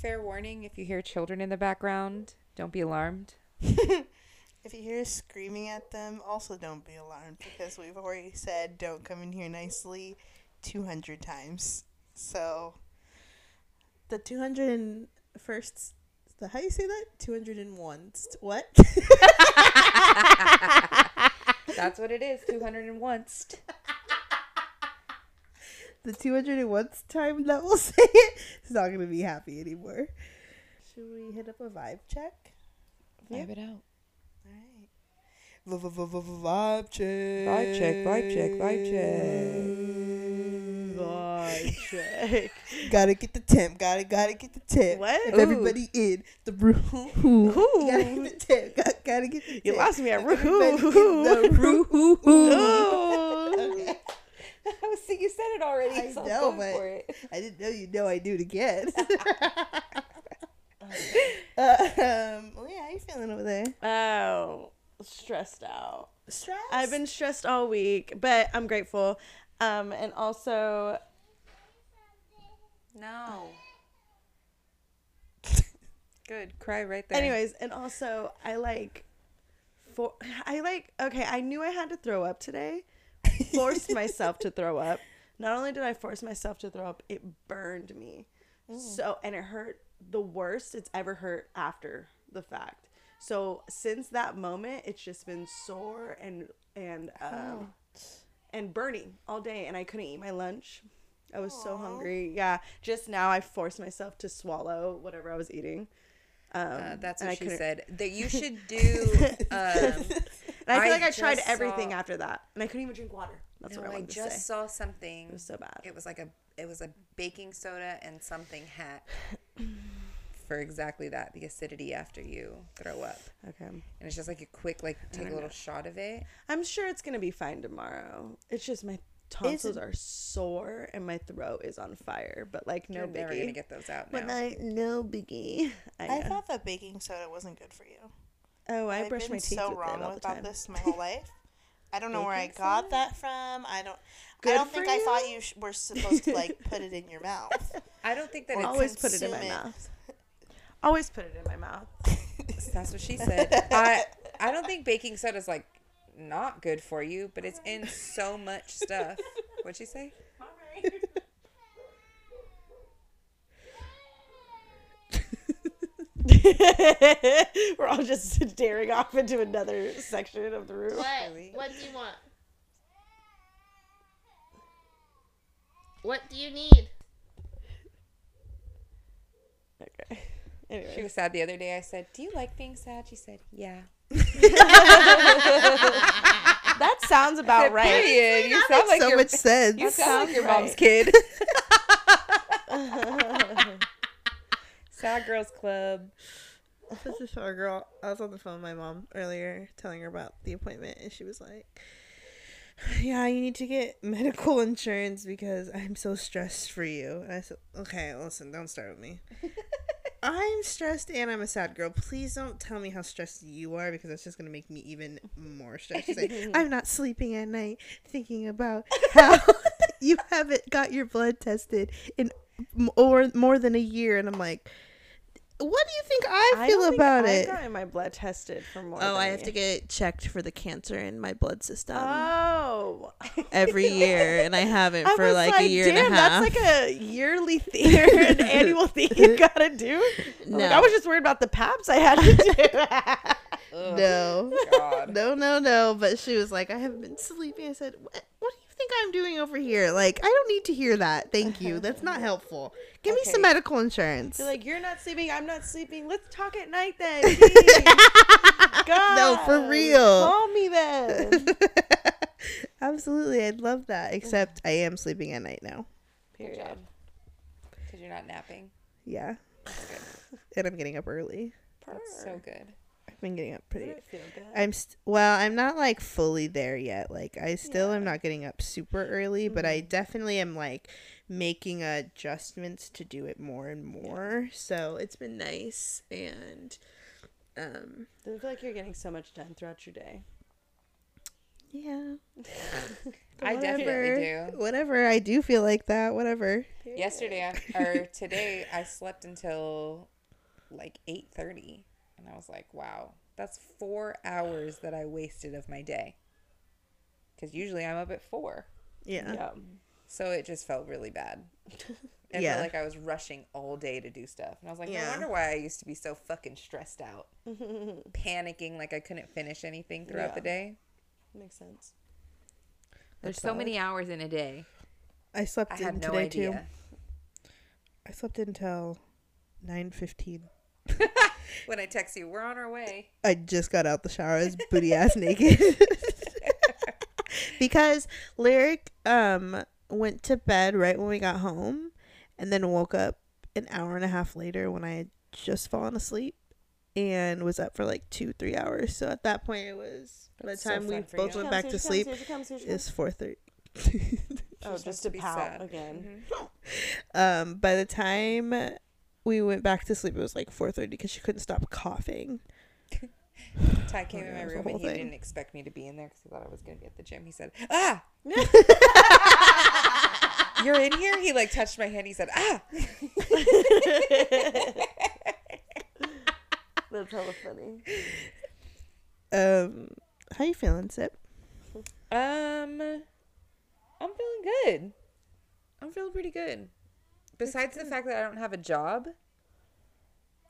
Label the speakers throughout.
Speaker 1: fair warning if you hear children in the background, don't be alarmed.
Speaker 2: If you hear screaming at them, also don't be alarmed because we've already said don't come in here nicely 200 times. So, the 201st, the, how do you say that? 201. What?
Speaker 1: That's what it is, 201.
Speaker 2: the 201st time that we'll say it, it's not going to be happy anymore. Should we hit up a vibe check?
Speaker 1: Vibe it out.
Speaker 2: Alright. Vibe check.
Speaker 1: Vibe check, vibe check, vibe check.
Speaker 2: Vibe check. gotta get the temp. Gotta gotta get the temp.
Speaker 3: What?
Speaker 2: If
Speaker 1: Ooh.
Speaker 2: everybody in the room,
Speaker 3: Who?
Speaker 2: gotta get the temp. Got, gotta get the temp.
Speaker 3: You lost me at
Speaker 2: the room.
Speaker 3: Ooh.
Speaker 1: See, you said it already.
Speaker 2: I
Speaker 1: so
Speaker 2: know, but-
Speaker 1: for it.
Speaker 2: I didn't know you'd know I do it again. um, well, yeah, how you feeling over there?
Speaker 3: Oh, stressed out.
Speaker 2: Stress.
Speaker 3: I've been stressed all week, but I'm grateful. Um, and also,
Speaker 1: No. Good. Cry right there.
Speaker 3: anyways, and also, I like, for I like. Okay, I knew I had to throw up today. Forced myself to throw up. Not only did I force myself to throw up, it burned me. So, and it hurt the worst it's ever hurt after the fact. So since that moment, it's just been sore and and um, and burning all day, and I couldn't eat my lunch. I was so hungry. Yeah, just now I forced myself to swallow whatever I was eating. Um,
Speaker 1: Uh, that's
Speaker 3: and
Speaker 1: what
Speaker 3: I
Speaker 1: she
Speaker 3: couldn't-
Speaker 1: said. That you should do. Um,
Speaker 3: And I feel
Speaker 1: I
Speaker 3: like I tried
Speaker 1: just
Speaker 3: everything
Speaker 1: saw-
Speaker 3: after that, and I couldn't even drink water. That's
Speaker 1: no,
Speaker 3: what I
Speaker 1: I
Speaker 3: wanted to
Speaker 1: just
Speaker 3: say.
Speaker 1: saw something.
Speaker 3: It was so bad.
Speaker 1: It was like a. It was a baking soda and something hat. For exactly that, the acidity after you throw up,
Speaker 3: Okay,
Speaker 1: and it's just like a quick, like take a little
Speaker 3: know.
Speaker 1: shot of it.
Speaker 3: I'm sure it's gonna be fine tomorrow. It's just my tonsils are sore and my throat is on fire, but like no
Speaker 1: You're never gonna
Speaker 3: biggie.
Speaker 1: get those out
Speaker 3: But
Speaker 1: now.
Speaker 3: I no biggie. I,
Speaker 2: I
Speaker 3: uh,
Speaker 2: thought that baking soda wasn't good for you.
Speaker 3: Oh, I
Speaker 2: I've
Speaker 3: brush
Speaker 2: been
Speaker 3: my teeth
Speaker 2: so
Speaker 3: with
Speaker 2: wrong
Speaker 3: it all the
Speaker 2: about
Speaker 3: time.
Speaker 2: this my whole life. I don't know where I got
Speaker 3: soda?
Speaker 2: that from. I don't.
Speaker 3: Good
Speaker 2: I don't
Speaker 3: for
Speaker 2: think I thought
Speaker 3: you?
Speaker 2: you sh- were supposed to like put it in your mouth.
Speaker 1: I don't think that
Speaker 2: Or
Speaker 1: it's.
Speaker 3: Always put it in my
Speaker 2: it.
Speaker 3: mouth. Always put it in my mouth.
Speaker 1: That's what she said. I I don't think baking soda is like not good for you, but it's in so much stuff. What'd she say?
Speaker 3: We're all just staring off into another section of the room.
Speaker 4: What? What do you want? What do you need?
Speaker 3: Okay.
Speaker 1: She was sad the other day. I said, "Do you like being sad?" She said, "Yeah."
Speaker 3: That sounds about right.
Speaker 1: Period. You sound like
Speaker 2: so
Speaker 1: your
Speaker 2: much sense.
Speaker 1: you sound like your
Speaker 3: sounds
Speaker 1: mom's
Speaker 3: right.
Speaker 1: kid. Sad Girls Club.
Speaker 2: This is our girl. I was on the phone with my mom earlier, telling her about the appointment, and she was like, "Yeah, you need to get medical insurance because I'm so stressed for you." And I said, "Okay, listen, don't start with me. I'm stressed and I'm a sad girl. Please don't tell me how stressed you are because that's just gonna make me even more stressed." Like, "I'm not sleeping at night thinking about how you haven't got your blood tested in m- or more than a year," and I'm like. What do you think I
Speaker 3: I
Speaker 2: feel
Speaker 3: don't think
Speaker 2: about
Speaker 3: I've
Speaker 2: it?
Speaker 3: gotten my blood tested for more.
Speaker 2: Oh,
Speaker 3: than
Speaker 2: I
Speaker 3: a
Speaker 2: have to get checked for the cancer in my blood system
Speaker 3: Oh,
Speaker 2: every year, and I haven't
Speaker 3: I
Speaker 2: for
Speaker 3: was
Speaker 2: like, a year
Speaker 3: damn,
Speaker 2: and a half.
Speaker 3: That's like a yearly thing or an annual thing you gotta do. I'm like,
Speaker 2: No.
Speaker 3: I was just worried about the paps I had to do.
Speaker 2: no, oh,
Speaker 1: God.
Speaker 2: no, no, no. But she was like, I haven't been sleeping. I said, what? What do you think I'm doing over here? Like, I don't need to hear that. Thank you. That's not helpful. Give me some medical insurance.
Speaker 3: You're like, you're not sleeping. I'm not sleeping. Let's talk at night then. God,
Speaker 2: No, for real.
Speaker 3: Call me then.
Speaker 2: Absolutely, I'd love that. Except I am sleeping at night now.
Speaker 3: Period.
Speaker 1: Because you're not napping.
Speaker 2: Yeah,
Speaker 1: That's good.
Speaker 2: and I'm getting up early.
Speaker 1: That's so good.
Speaker 2: I've been getting up pretty.
Speaker 3: Feel good?
Speaker 2: I'm st- well, I'm not like fully there yet. Like I still am not getting up super early, but I definitely am like making adjustments to do it more and more. So it's been nice and um
Speaker 3: Does it feel like you're getting so much done throughout your day?
Speaker 2: Yeah.
Speaker 1: I definitely do.
Speaker 2: Whatever. I do feel like that. Whatever.
Speaker 1: Yesterday or today, I slept until like eight thirty, and I was like, "Wow, that's four hours that I wasted of my day." Because usually I'm up at four,
Speaker 2: Yeah.
Speaker 3: Yeah.
Speaker 1: so it just felt really bad. It
Speaker 2: Yeah.
Speaker 1: felt like I was rushing all day to do stuff, and I was like,
Speaker 2: Yeah.
Speaker 1: "No wonder why I used to be so fucking stressed out, panicking like I couldn't finish anything throughout the day."
Speaker 3: Makes sense.
Speaker 1: There's
Speaker 2: That's
Speaker 1: so many hours in a day.
Speaker 2: I slept
Speaker 1: I
Speaker 2: in
Speaker 1: have no idea.
Speaker 2: too. I slept until nine fifteen.
Speaker 1: When I text you, we're on our way.
Speaker 2: I just got out the shower. I was booty ass naked. because Lyric um went to bed right when we got home and then woke up an hour and a half later when I had just fallen asleep and was up for like two, three hours. So at that point it was by the
Speaker 1: That's so
Speaker 2: time we both
Speaker 1: you.
Speaker 2: went back to sleep it's four thirty.
Speaker 3: Oh,
Speaker 1: supposed
Speaker 3: just
Speaker 1: to
Speaker 3: to
Speaker 1: be
Speaker 3: pout
Speaker 1: sad.
Speaker 3: again.
Speaker 2: um by the time we went back to sleep it was like four thirty because she couldn't stop coughing.
Speaker 1: Ty came in my
Speaker 2: it was a
Speaker 1: room and he
Speaker 2: thing.
Speaker 1: didn't expect me to be in there because he thought I was going to be at the gym. He said, "Ah, you're in here." He like touched my hand. He said, "Ah."
Speaker 3: That's hella funny.
Speaker 2: Um how you feeling, Sip?
Speaker 1: Um, I'm feeling good. I'm feeling pretty good. Besides the fact that I don't have a job,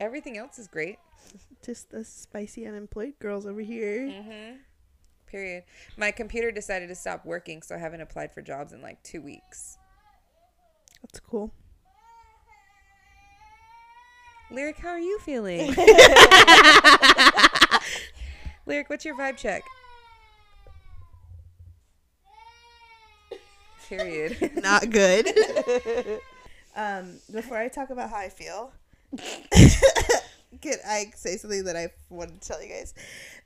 Speaker 1: everything else is great.
Speaker 2: Just the spicy unemployed girls over here.
Speaker 1: Mm-hmm. Period. My computer decided to stop working, so I haven't applied for jobs in like two weeks.
Speaker 2: That's cool.
Speaker 1: Lyric, how are you feeling? Lyric, what's your vibe check? Period.
Speaker 2: Not good. Um, before I talk about how I feel, can I say something that I wanted to tell you guys?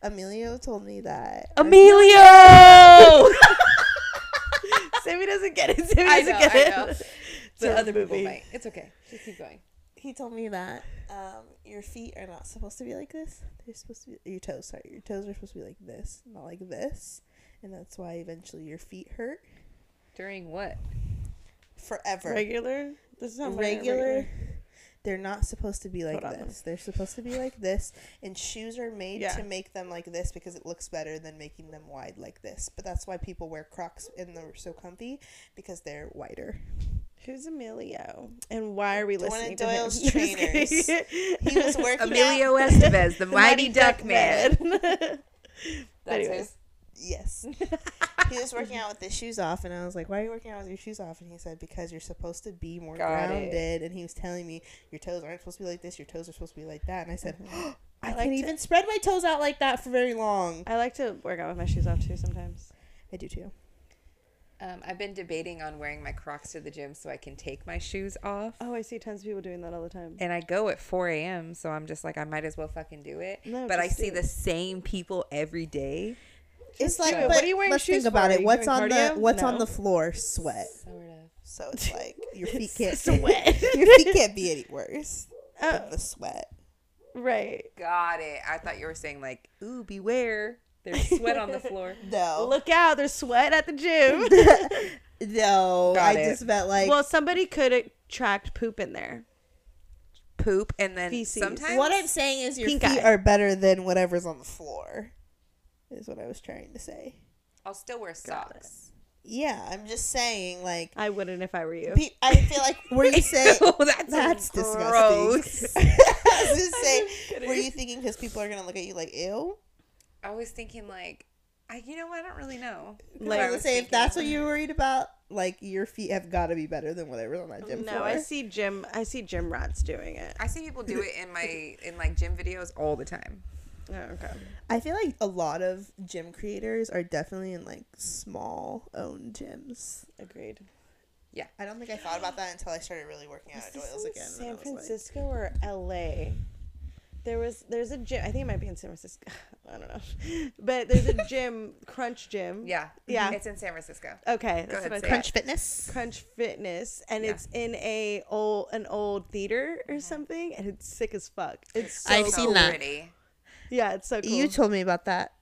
Speaker 2: Emilio told me that.
Speaker 3: Emilio! Sammy doesn't get it. Sammy doesn't
Speaker 1: know,
Speaker 3: get it.
Speaker 1: But other people
Speaker 3: movie.
Speaker 1: might. It's okay. Just keep going.
Speaker 2: He told me that um, your feet are not supposed to be like this. They're supposed to be your toes. Sorry, your toes are supposed to be like this, not like this, and that's why eventually your feet hurt
Speaker 1: During what?
Speaker 2: Forever.
Speaker 3: Regular? This is not
Speaker 2: regular. They're not supposed to be like
Speaker 3: Hold on.
Speaker 2: this. They're supposed to be like this, and shoes are made
Speaker 3: Yeah.
Speaker 2: to make them like this because it looks better than making them wide like this. But that's why people wear Crocs and they're so comfy because they're wider.
Speaker 3: Who's Emilio? And why are we
Speaker 2: One of
Speaker 3: listening to
Speaker 2: Doyle's
Speaker 3: him?
Speaker 2: trainers. He was working out.
Speaker 1: Emilio Estevez, the mighty duck man.
Speaker 3: That's
Speaker 1: That's his.
Speaker 2: Yes. he was working out with his shoes off, and I was like, "Why are you working out with your shoes off?" And he said, "Because you're supposed to be more
Speaker 1: Got it.
Speaker 2: grounded." And he was telling me, "Your toes aren't supposed to be like this. Your toes are supposed to be like that." And I said, "I,
Speaker 3: I like
Speaker 2: can't
Speaker 3: to-
Speaker 2: even spread my toes out like that for very long."
Speaker 3: I like to work out with my shoes off too sometimes.
Speaker 2: I do too.
Speaker 1: Um, I've been debating on wearing my Crocs to the gym so I can take my shoes off.
Speaker 3: Oh, I see tons of people doing that all the time.
Speaker 1: And I go at 4 a.m., so I'm just like, I might as well fucking do it.
Speaker 3: No,
Speaker 1: but I see
Speaker 3: do
Speaker 1: the same people every day.
Speaker 2: It's
Speaker 3: do
Speaker 2: like,
Speaker 3: it.
Speaker 2: but
Speaker 3: What are you wearing
Speaker 2: let's
Speaker 3: shoes
Speaker 2: think about
Speaker 3: for?
Speaker 2: It. What's
Speaker 3: doing
Speaker 2: on the
Speaker 3: cardio?
Speaker 2: What's on the floor? Sweat.
Speaker 1: Sort of.
Speaker 2: So it's like your feet can't
Speaker 3: Sweat.
Speaker 2: your feet can't be any worse
Speaker 3: Oh,
Speaker 2: than the sweat.
Speaker 3: right.
Speaker 1: Got it. I thought you were saying, like, ooh, beware. There's sweat on the floor.
Speaker 2: No,
Speaker 3: Look out! There's sweat at the gym.
Speaker 2: no.
Speaker 1: Got
Speaker 2: I
Speaker 1: it.
Speaker 2: just meant like
Speaker 3: well, somebody could attract poop in there.
Speaker 1: Poop, and then
Speaker 3: Feces.
Speaker 1: sometimes.
Speaker 2: What I'm saying is your
Speaker 3: Pink
Speaker 2: feet
Speaker 3: eye.
Speaker 2: are better than whatever's on the floor. Is what I was trying to say.
Speaker 1: I'll still wear socks.
Speaker 2: Yeah, I'm just saying like
Speaker 3: I wouldn't if I were you.
Speaker 2: pe- I feel like were you saying
Speaker 1: Ew, that's,
Speaker 2: that's
Speaker 1: gross.
Speaker 2: disgusting? I was just saying,
Speaker 3: kidding.
Speaker 2: were you thinking because people are gonna look at you like ew?
Speaker 1: I was thinking, like, I, you know, I don't really know.
Speaker 2: Like,
Speaker 1: I
Speaker 2: I
Speaker 1: was
Speaker 2: would say if that's what you're worried about, like your feet have got to be better than whatever's on that gym
Speaker 3: no,
Speaker 2: floor.
Speaker 3: I see gym. I see gym rats doing it.
Speaker 1: I see people do it in my in like gym videos all the time.
Speaker 3: Oh, okay.
Speaker 2: I feel like a lot of gym creators are definitely in like small owned gyms.
Speaker 3: Agreed. Yeah.
Speaker 2: I don't think I thought about that until I started really working out at
Speaker 3: Is this
Speaker 2: Doyle's
Speaker 3: in
Speaker 2: again.
Speaker 3: San
Speaker 2: was like-
Speaker 3: Francisco or L.A. There was there's a gym. I think it might be in San Francisco. I don't know, but there's a gym, Crunch Gym.
Speaker 1: Yeah,
Speaker 3: Yeah.
Speaker 1: It's in San Francisco.
Speaker 3: Okay,
Speaker 1: Go ahead,
Speaker 3: what I
Speaker 1: say
Speaker 3: thought.
Speaker 2: Crunch Fitness.
Speaker 3: Crunch Fitness, and
Speaker 1: Yeah.
Speaker 3: it's in a old an old theater or mm-hmm. something, and it's sick as fuck. It's so
Speaker 2: I've
Speaker 3: cool.
Speaker 2: seen that.
Speaker 1: Pretty.
Speaker 3: Yeah, it's so cool.
Speaker 2: You told me about that.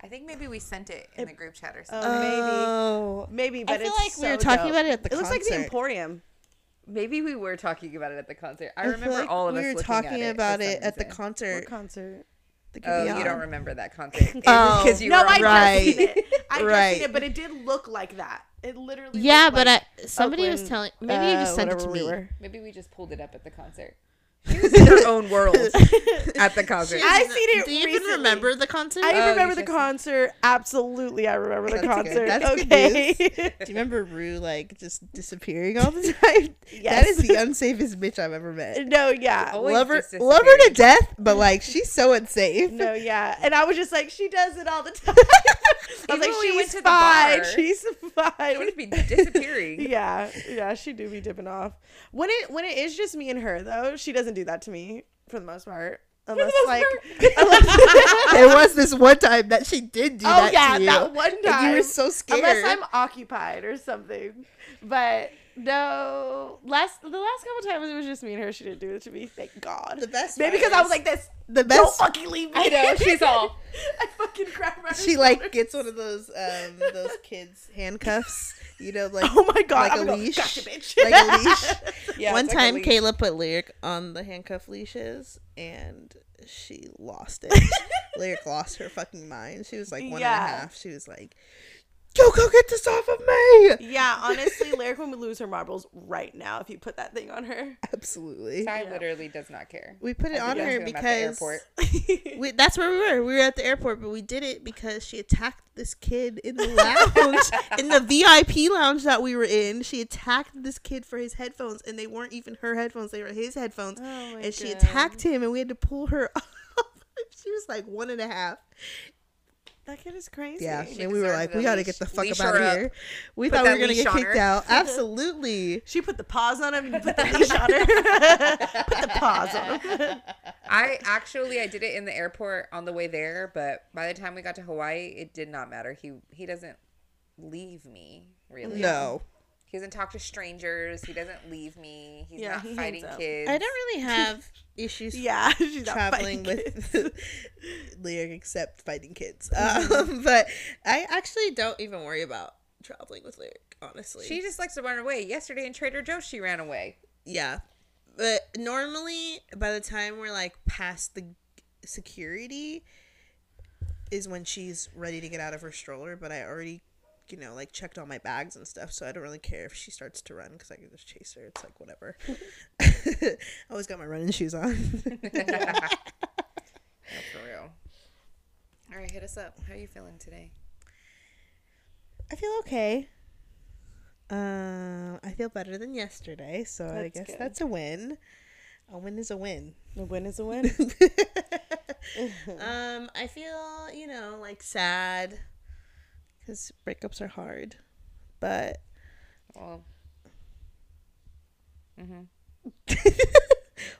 Speaker 1: I think maybe we sent it in the group chat or
Speaker 3: Oh,
Speaker 1: something.
Speaker 2: Oh.
Speaker 3: maybe. Maybe, but
Speaker 2: feel
Speaker 3: it's
Speaker 2: like we were talking
Speaker 3: dope.
Speaker 2: about it at the concert.
Speaker 3: It looks like the. Emporium.
Speaker 1: maybe we were talking about it at the concert. I
Speaker 2: I
Speaker 1: remember
Speaker 2: like
Speaker 1: all of
Speaker 2: we
Speaker 1: us
Speaker 2: were talking
Speaker 1: at
Speaker 2: about
Speaker 1: it,
Speaker 2: it
Speaker 1: for
Speaker 2: at the concert.
Speaker 3: What concert?
Speaker 2: the
Speaker 1: Oh, you
Speaker 2: Giveon.
Speaker 1: don't remember that concert?
Speaker 2: Oh.
Speaker 1: because you
Speaker 3: no,
Speaker 1: were
Speaker 3: I
Speaker 1: on-
Speaker 2: Right.
Speaker 3: just seen it. I
Speaker 2: Right.
Speaker 3: just seen it, but it did look like that. It literally.
Speaker 2: Yeah,
Speaker 3: looked
Speaker 2: but
Speaker 3: like
Speaker 2: I, somebody was telling. Maybe you just
Speaker 3: uh,
Speaker 2: sent it to
Speaker 3: whatever we
Speaker 2: me.
Speaker 3: were.
Speaker 1: Maybe we just pulled it up at the concert. She was in her own world at the concert.
Speaker 3: I seen it
Speaker 2: Do you even remember the concert?
Speaker 3: I
Speaker 1: Oh,
Speaker 3: remember the
Speaker 1: just-
Speaker 3: concert. Absolutely, I remember the
Speaker 2: That's good.
Speaker 3: concert.
Speaker 2: That's good
Speaker 3: okay.
Speaker 2: Do you remember Rue like just disappearing all the time? That
Speaker 3: Yes.
Speaker 2: is the unsafest bitch I've ever met.
Speaker 3: no, yeah.
Speaker 1: Always
Speaker 2: love her, love her to death, but like she's so unsafe.
Speaker 3: No, yeah. And I was just like, she does it all the time. I was
Speaker 1: Even
Speaker 3: like,
Speaker 1: when we went
Speaker 3: she's
Speaker 1: to the
Speaker 3: fine.
Speaker 1: bar.
Speaker 3: She's
Speaker 1: She
Speaker 3: fine.
Speaker 1: would be disappearing.
Speaker 3: yeah, yeah, she do be dipping off. When it when it is just me and her though, she doesn't do that to me for the most part. Unless
Speaker 1: most
Speaker 3: like,
Speaker 1: part.
Speaker 3: unless,
Speaker 2: there was this one time that she did do
Speaker 3: oh
Speaker 2: that
Speaker 3: yeah,
Speaker 2: to you.
Speaker 3: that one
Speaker 2: and
Speaker 3: time.
Speaker 2: you were so scared.
Speaker 3: Unless I'm occupied or something. But no, last the last couple times it was just me and her. She didn't do it to me. Thank God.
Speaker 2: The best
Speaker 3: Maybe because I was like this.
Speaker 2: the best."
Speaker 3: Don't fucking leave me.
Speaker 1: I know, she's all-
Speaker 3: I fucking grab her.
Speaker 2: She like gets one of those um those kids handcuffs. You know, like
Speaker 3: Oh my god!
Speaker 2: like
Speaker 3: I'm
Speaker 2: a
Speaker 3: gonna go,
Speaker 2: leash,
Speaker 3: Gotcha, bitch.
Speaker 2: like a leash.
Speaker 1: Yeah,
Speaker 2: One
Speaker 1: like
Speaker 2: time,
Speaker 1: leash.
Speaker 2: Kayla put Lyric on the handcuff leashes, and she lost it. Lyric lost her fucking mind. She was like one and a half. She was like, "Yo, go get this off of me!"
Speaker 3: Yeah, honestly, Lyric would lose her marbles right now if you put that thing on her.
Speaker 2: Absolutely.
Speaker 1: Ty
Speaker 3: Yeah.
Speaker 1: literally does not care.
Speaker 2: We put it
Speaker 1: I
Speaker 2: on her
Speaker 1: to him at the
Speaker 2: because we, that's where we were. We were at the airport, but we did it because she attacked this kid in the lounge, in the VIP lounge that we were in. She attacked this kid for his headphones, and they weren't even her headphones; they were his headphones.
Speaker 3: Oh my
Speaker 2: and she attacked him, and we had to pull her off. she was like one and a half.
Speaker 3: That kid is crazy.
Speaker 2: Yeah,
Speaker 1: She
Speaker 2: and we were like, we got to get the fuck up out of here. We thought we were gonna get kicked
Speaker 1: her.
Speaker 2: out. Absolutely.
Speaker 3: She put the paws on him. You put the leash on her. put the paws on him.
Speaker 1: I actually I did it in the airport on the way there, but by the time we got to Hawaii, it did not matter. He he doesn't leave me really.
Speaker 2: No,
Speaker 1: He doesn't talk to strangers. He doesn't leave me. He's
Speaker 3: Yeah,
Speaker 1: not
Speaker 3: he
Speaker 1: fighting kids.
Speaker 2: I don't really have issues
Speaker 3: Yeah, she's
Speaker 2: traveling with
Speaker 3: kids.
Speaker 2: Lyric except fighting kids. Um, but I actually don't even worry about traveling with Lyric, honestly.
Speaker 1: She just likes to run away. Yesterday in Trader Joe's, she ran away.
Speaker 2: yeah. But normally by the time we're like past the security is when she's ready to get out of her stroller, but I already you know, like checked all my bags and stuff, so I don't really care if she starts to run because I can just chase her. It's like whatever. I always got my running shoes on.
Speaker 1: That's for real. All right, hit us up. How are you feeling today?
Speaker 2: I feel okay. Um, I feel better than yesterday, so I guess
Speaker 3: good.
Speaker 2: that's a win. A win is a win.
Speaker 3: A win is a win.
Speaker 2: um, I feel you know like sad because breakups are hard, but
Speaker 1: Well,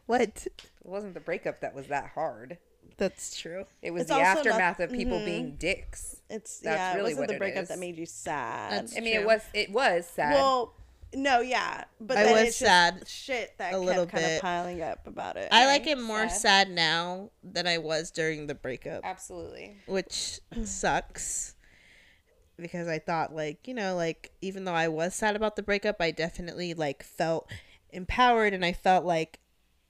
Speaker 2: what?
Speaker 1: it wasn't the breakup that was that hard.
Speaker 2: That's true.
Speaker 1: It was
Speaker 3: It's
Speaker 1: the
Speaker 3: also not-
Speaker 1: aftermath of people
Speaker 3: Mhm.
Speaker 1: being dicks.
Speaker 3: It's
Speaker 1: That's
Speaker 3: yeah,
Speaker 1: really
Speaker 3: it
Speaker 1: what
Speaker 3: wasn't the breakup
Speaker 1: is.
Speaker 3: that made you sad.
Speaker 2: That's-
Speaker 1: I mean,
Speaker 2: True.
Speaker 1: it was it was sad.
Speaker 3: well, no, yeah, but
Speaker 2: I
Speaker 3: then
Speaker 2: was
Speaker 3: it's just
Speaker 2: sad
Speaker 3: shit that
Speaker 2: a
Speaker 3: kept
Speaker 2: little
Speaker 3: kind
Speaker 2: bit.
Speaker 3: of piling up about it.
Speaker 2: I like it more
Speaker 1: sad.
Speaker 2: sad now than I was during the breakup.
Speaker 1: Absolutely.
Speaker 2: which sucks because I thought like, you know, like even though I was sad about the breakup, I definitely like felt empowered and I felt like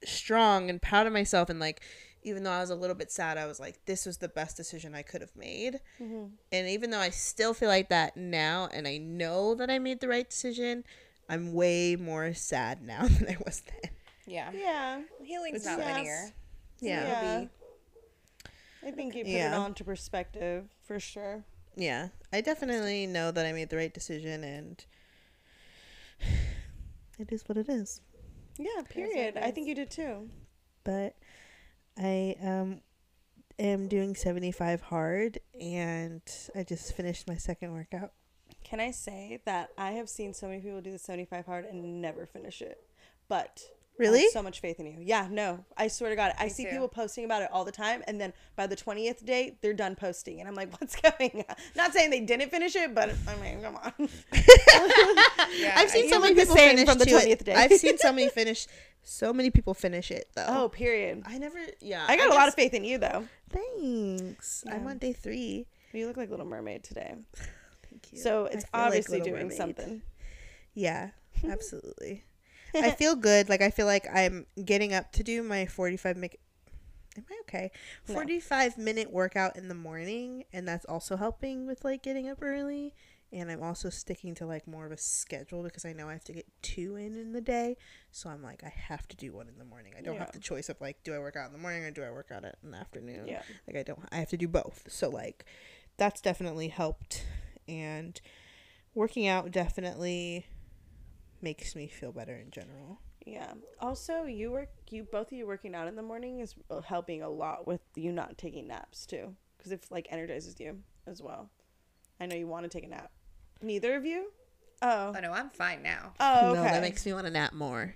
Speaker 2: strong and proud of myself and like even though I was a little bit sad, I was like this was the best decision I could have made. Mm-hmm. And even though I still feel like that now and I know that I made the right decision, I'm way more sad now than I was then.
Speaker 1: Yeah.
Speaker 3: yeah,
Speaker 1: Healing's
Speaker 2: It's
Speaker 1: not
Speaker 3: yes.
Speaker 1: linear.
Speaker 2: Yeah.
Speaker 3: yeah. I think you put
Speaker 2: Yeah.
Speaker 3: it on to perspective for sure.
Speaker 2: Yeah, I definitely know that I made the right decision, and it is what it is.
Speaker 3: Yeah, period. I think you did too.
Speaker 2: But I um am doing seventy five hard, and I just finished my second workout.
Speaker 3: Can I say that I have seen so many people do the 75 hard and never finish it? But
Speaker 2: Really?
Speaker 3: so much faith in you. Yeah, no. I swear to God. I
Speaker 1: Me
Speaker 3: see
Speaker 1: too.
Speaker 3: people posting about it all the time and then by the 20th day, they're done posting and I'm like, "What's going on?" Not saying they didn't finish it, but I mean, come on.
Speaker 1: Yeah.
Speaker 2: I've seen
Speaker 3: you
Speaker 2: so many people finish
Speaker 3: from the
Speaker 2: to it.
Speaker 3: 20th day.
Speaker 2: I've seen so many finish. So many people finish it though.
Speaker 3: oh, period.
Speaker 2: I never. Yeah,
Speaker 3: I got a lot of faith in you though.
Speaker 2: Thanks. I'm on day three.
Speaker 3: You look like Little Mermaid today.
Speaker 2: Thank you.
Speaker 3: So it's
Speaker 2: feel like
Speaker 3: obviously doing
Speaker 2: Mermaid.
Speaker 3: something.
Speaker 2: Yeah, absolutely. I feel good. Like I feel like I'm getting up to do my 45 minute. Am I okay?
Speaker 3: No.
Speaker 2: 45 minute workout in the morning, and that's also helping with like getting up early. And I'm also sticking to like more of a schedule because I know I have to get two in in the day. So I'm like, I have to do one in the morning. I don't
Speaker 3: Yeah.
Speaker 2: have the choice of like, do I work out in the morning or do I work out in the afternoon?
Speaker 3: Yeah.
Speaker 2: Like I don't. I have to do both. So like, that's definitely helped, and working out definitely makes me feel better in general.
Speaker 3: Yeah. Also, you work. You both of you working out in the morning is uh, helping a lot with you not taking naps too, because it like energizes you as well. I know you want to take a nap. Neither of you. Oh.
Speaker 1: Oh no, I'm fine now.
Speaker 3: Oh, okay.
Speaker 2: No, that makes me want to nap more.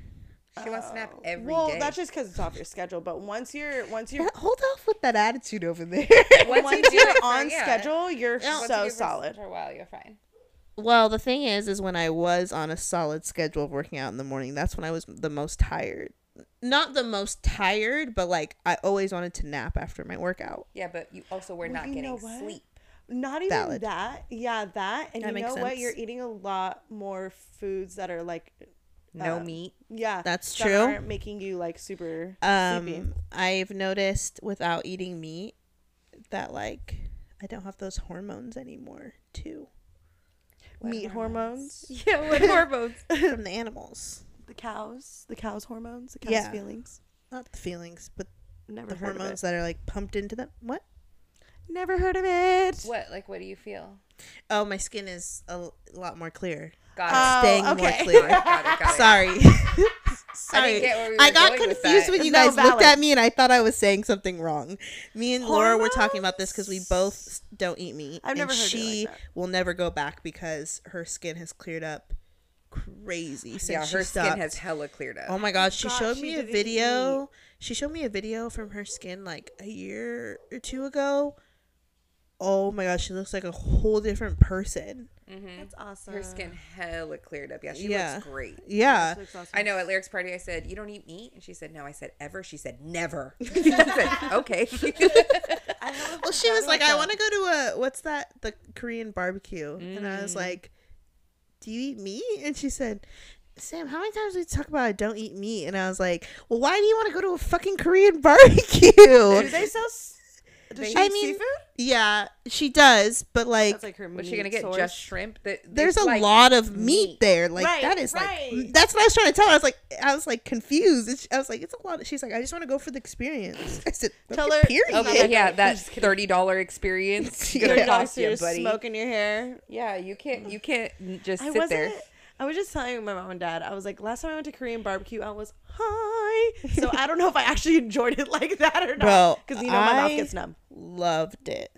Speaker 1: She wants to nap
Speaker 3: Oh.
Speaker 1: every day.
Speaker 3: well, that's just because it's off your schedule. But once you're once you're
Speaker 2: Hold off with that attitude over there.
Speaker 1: Once
Speaker 3: once
Speaker 1: you do
Speaker 3: you're
Speaker 1: it for-
Speaker 3: on
Speaker 1: yeah.
Speaker 3: schedule, you're
Speaker 1: Once
Speaker 3: so
Speaker 1: do it for-
Speaker 3: solid.
Speaker 1: For a while, you're fine.
Speaker 2: Well, the thing is, is when I was on a solid schedule of working out in the morning, that's when I was the most tired. Not the most tired, but like I always wanted to nap after my workout.
Speaker 1: Yeah, but you also were
Speaker 3: Well,
Speaker 1: not getting sleep.
Speaker 3: Not even
Speaker 2: Valid.
Speaker 3: that. Yeah, that. And
Speaker 2: That
Speaker 3: you
Speaker 2: makes
Speaker 3: know what? You're eating a lot more foods that are like,
Speaker 1: No
Speaker 3: Uh,
Speaker 1: meat.
Speaker 3: yeah,
Speaker 2: That's
Speaker 3: that
Speaker 2: true.
Speaker 3: aren't making you like super sleepy.
Speaker 2: Um, I've noticed without eating meat that like I don't have those hormones anymore too
Speaker 1: What
Speaker 3: Meat hormones,
Speaker 1: Yeah, what hormones?
Speaker 2: from the animals.
Speaker 3: the cows, the cows' hormones, the cows'
Speaker 2: Yeah.
Speaker 3: feelings.
Speaker 2: Not the feelings, but
Speaker 3: Never
Speaker 2: the hormones that are like pumped into them. What?
Speaker 3: Never heard of it.
Speaker 1: What? Like, what do you feel?
Speaker 2: Oh, my skin is a l- lot more clear.
Speaker 1: Got
Speaker 3: Oh,
Speaker 2: Staying more
Speaker 3: okay.
Speaker 2: clear.
Speaker 1: Got it. Got it.
Speaker 2: Sorry.
Speaker 1: I
Speaker 2: Sorry.
Speaker 1: didn't get where we
Speaker 2: I got
Speaker 1: going
Speaker 2: confused when you
Speaker 3: No,
Speaker 2: guys looked at me and I thought I was saying something wrong. Me and Laura were talking about this because we both don't eat meat.
Speaker 3: I've never
Speaker 2: and
Speaker 3: heard it like
Speaker 2: she
Speaker 3: that.
Speaker 2: will never go back because her skin has cleared up crazy since
Speaker 1: Yeah, her
Speaker 2: stopped.
Speaker 1: skin has hella cleared up.
Speaker 2: Oh my god, she
Speaker 3: God,
Speaker 2: showed
Speaker 3: she
Speaker 2: me a
Speaker 3: didn't eat
Speaker 2: video. She showed me a video from her skin like a year or two ago. Oh my gosh, she looks like a whole different person.
Speaker 1: hmm
Speaker 3: That's awesome.
Speaker 1: Her skin hella cleared up. Yeah, she
Speaker 2: Yeah.
Speaker 1: looks great.
Speaker 2: Yeah.
Speaker 3: Looks awesome.
Speaker 1: I know at Lyric's party, I said, You don't eat meat? And she said, No. I said, Ever? She said, Never. she said, Okay.
Speaker 2: Well, she was like, I want to go to a what's that? The Korean barbecue, and I was
Speaker 1: Mm.
Speaker 2: like, Do you eat meat? And she said. Sam, how many times do we talk about I don't eat meat? And I was like, well, why do you want to go to a fucking Korean barbecue?
Speaker 3: Do they sell? S- Does
Speaker 1: They-
Speaker 3: she
Speaker 2: I
Speaker 3: eat
Speaker 2: mean,
Speaker 3: seafood?
Speaker 2: yeah, she does, but like,
Speaker 3: That's like her.
Speaker 1: Was she
Speaker 3: meat
Speaker 1: going to get
Speaker 3: source.
Speaker 1: just shrimp? That
Speaker 2: there's a
Speaker 1: like
Speaker 2: lot of meat,
Speaker 1: meat.
Speaker 2: there. Like
Speaker 3: Right,
Speaker 2: that is
Speaker 3: right.
Speaker 2: like that's what I was trying to tell her. I was like, I was like confused. It's, I was like, it's a lot. Of, she's like, I just want to go for the experience. I said,
Speaker 3: Tell
Speaker 2: okay,
Speaker 3: her-
Speaker 2: period.
Speaker 1: Okay, yeah,
Speaker 3: I'm
Speaker 1: that thirty dollar experience
Speaker 2: Yeah.
Speaker 1: gonna
Speaker 3: Thirty
Speaker 1: cost
Speaker 3: dollars
Speaker 1: you,
Speaker 3: for
Speaker 1: buddy.
Speaker 3: smoking your hair.
Speaker 1: Yeah, you can't. You can't just
Speaker 3: I
Speaker 1: sit
Speaker 3: wasn't.
Speaker 1: there.
Speaker 3: I was just telling my mom and dad. I was like, last time I went to Korean barbecue, I was high. So I don't know if I actually enjoyed it like that or not. Because you know my mouth gets numb.
Speaker 2: Loved it.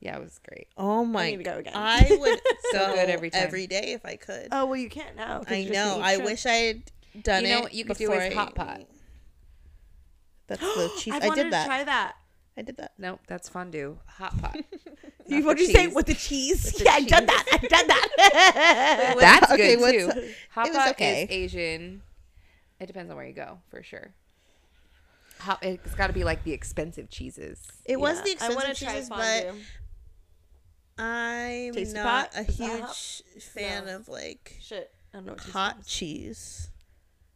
Speaker 1: Yeah, it was great.
Speaker 2: Oh my!
Speaker 3: need to go again.
Speaker 2: I would
Speaker 1: So
Speaker 2: go
Speaker 1: good every time.
Speaker 2: every day if I could.
Speaker 3: Oh well, you can't now.
Speaker 2: I know. I
Speaker 3: shrimp.
Speaker 2: wish I had done
Speaker 1: You know
Speaker 2: it.
Speaker 1: what you could do
Speaker 2: before
Speaker 1: is
Speaker 2: I-
Speaker 1: hot pot.
Speaker 2: That's the cheese.
Speaker 3: I,
Speaker 2: I, did that.
Speaker 3: to try that.
Speaker 2: I did that.
Speaker 1: No, that's fondue. Hot pot.
Speaker 3: You, what
Speaker 1: the
Speaker 3: did you say with the cheese?
Speaker 1: With the
Speaker 3: yeah, I've done that. I've done that.
Speaker 1: That's
Speaker 2: Okay,
Speaker 1: good too. Hot pot
Speaker 2: okay.
Speaker 1: is Asian. It depends on where you go, for sure. Hot, it's got to be like the expensive cheeses.
Speaker 2: It was
Speaker 3: Yeah,
Speaker 2: the
Speaker 3: I
Speaker 2: expensive
Speaker 3: wanna try
Speaker 2: cheeses, but
Speaker 3: fondue.
Speaker 2: I'm
Speaker 3: Tasty
Speaker 2: not
Speaker 3: pot?
Speaker 2: a
Speaker 3: Is
Speaker 2: huge fan
Speaker 3: No.
Speaker 2: of like
Speaker 3: Shit, I don't know. What
Speaker 2: hot cheese.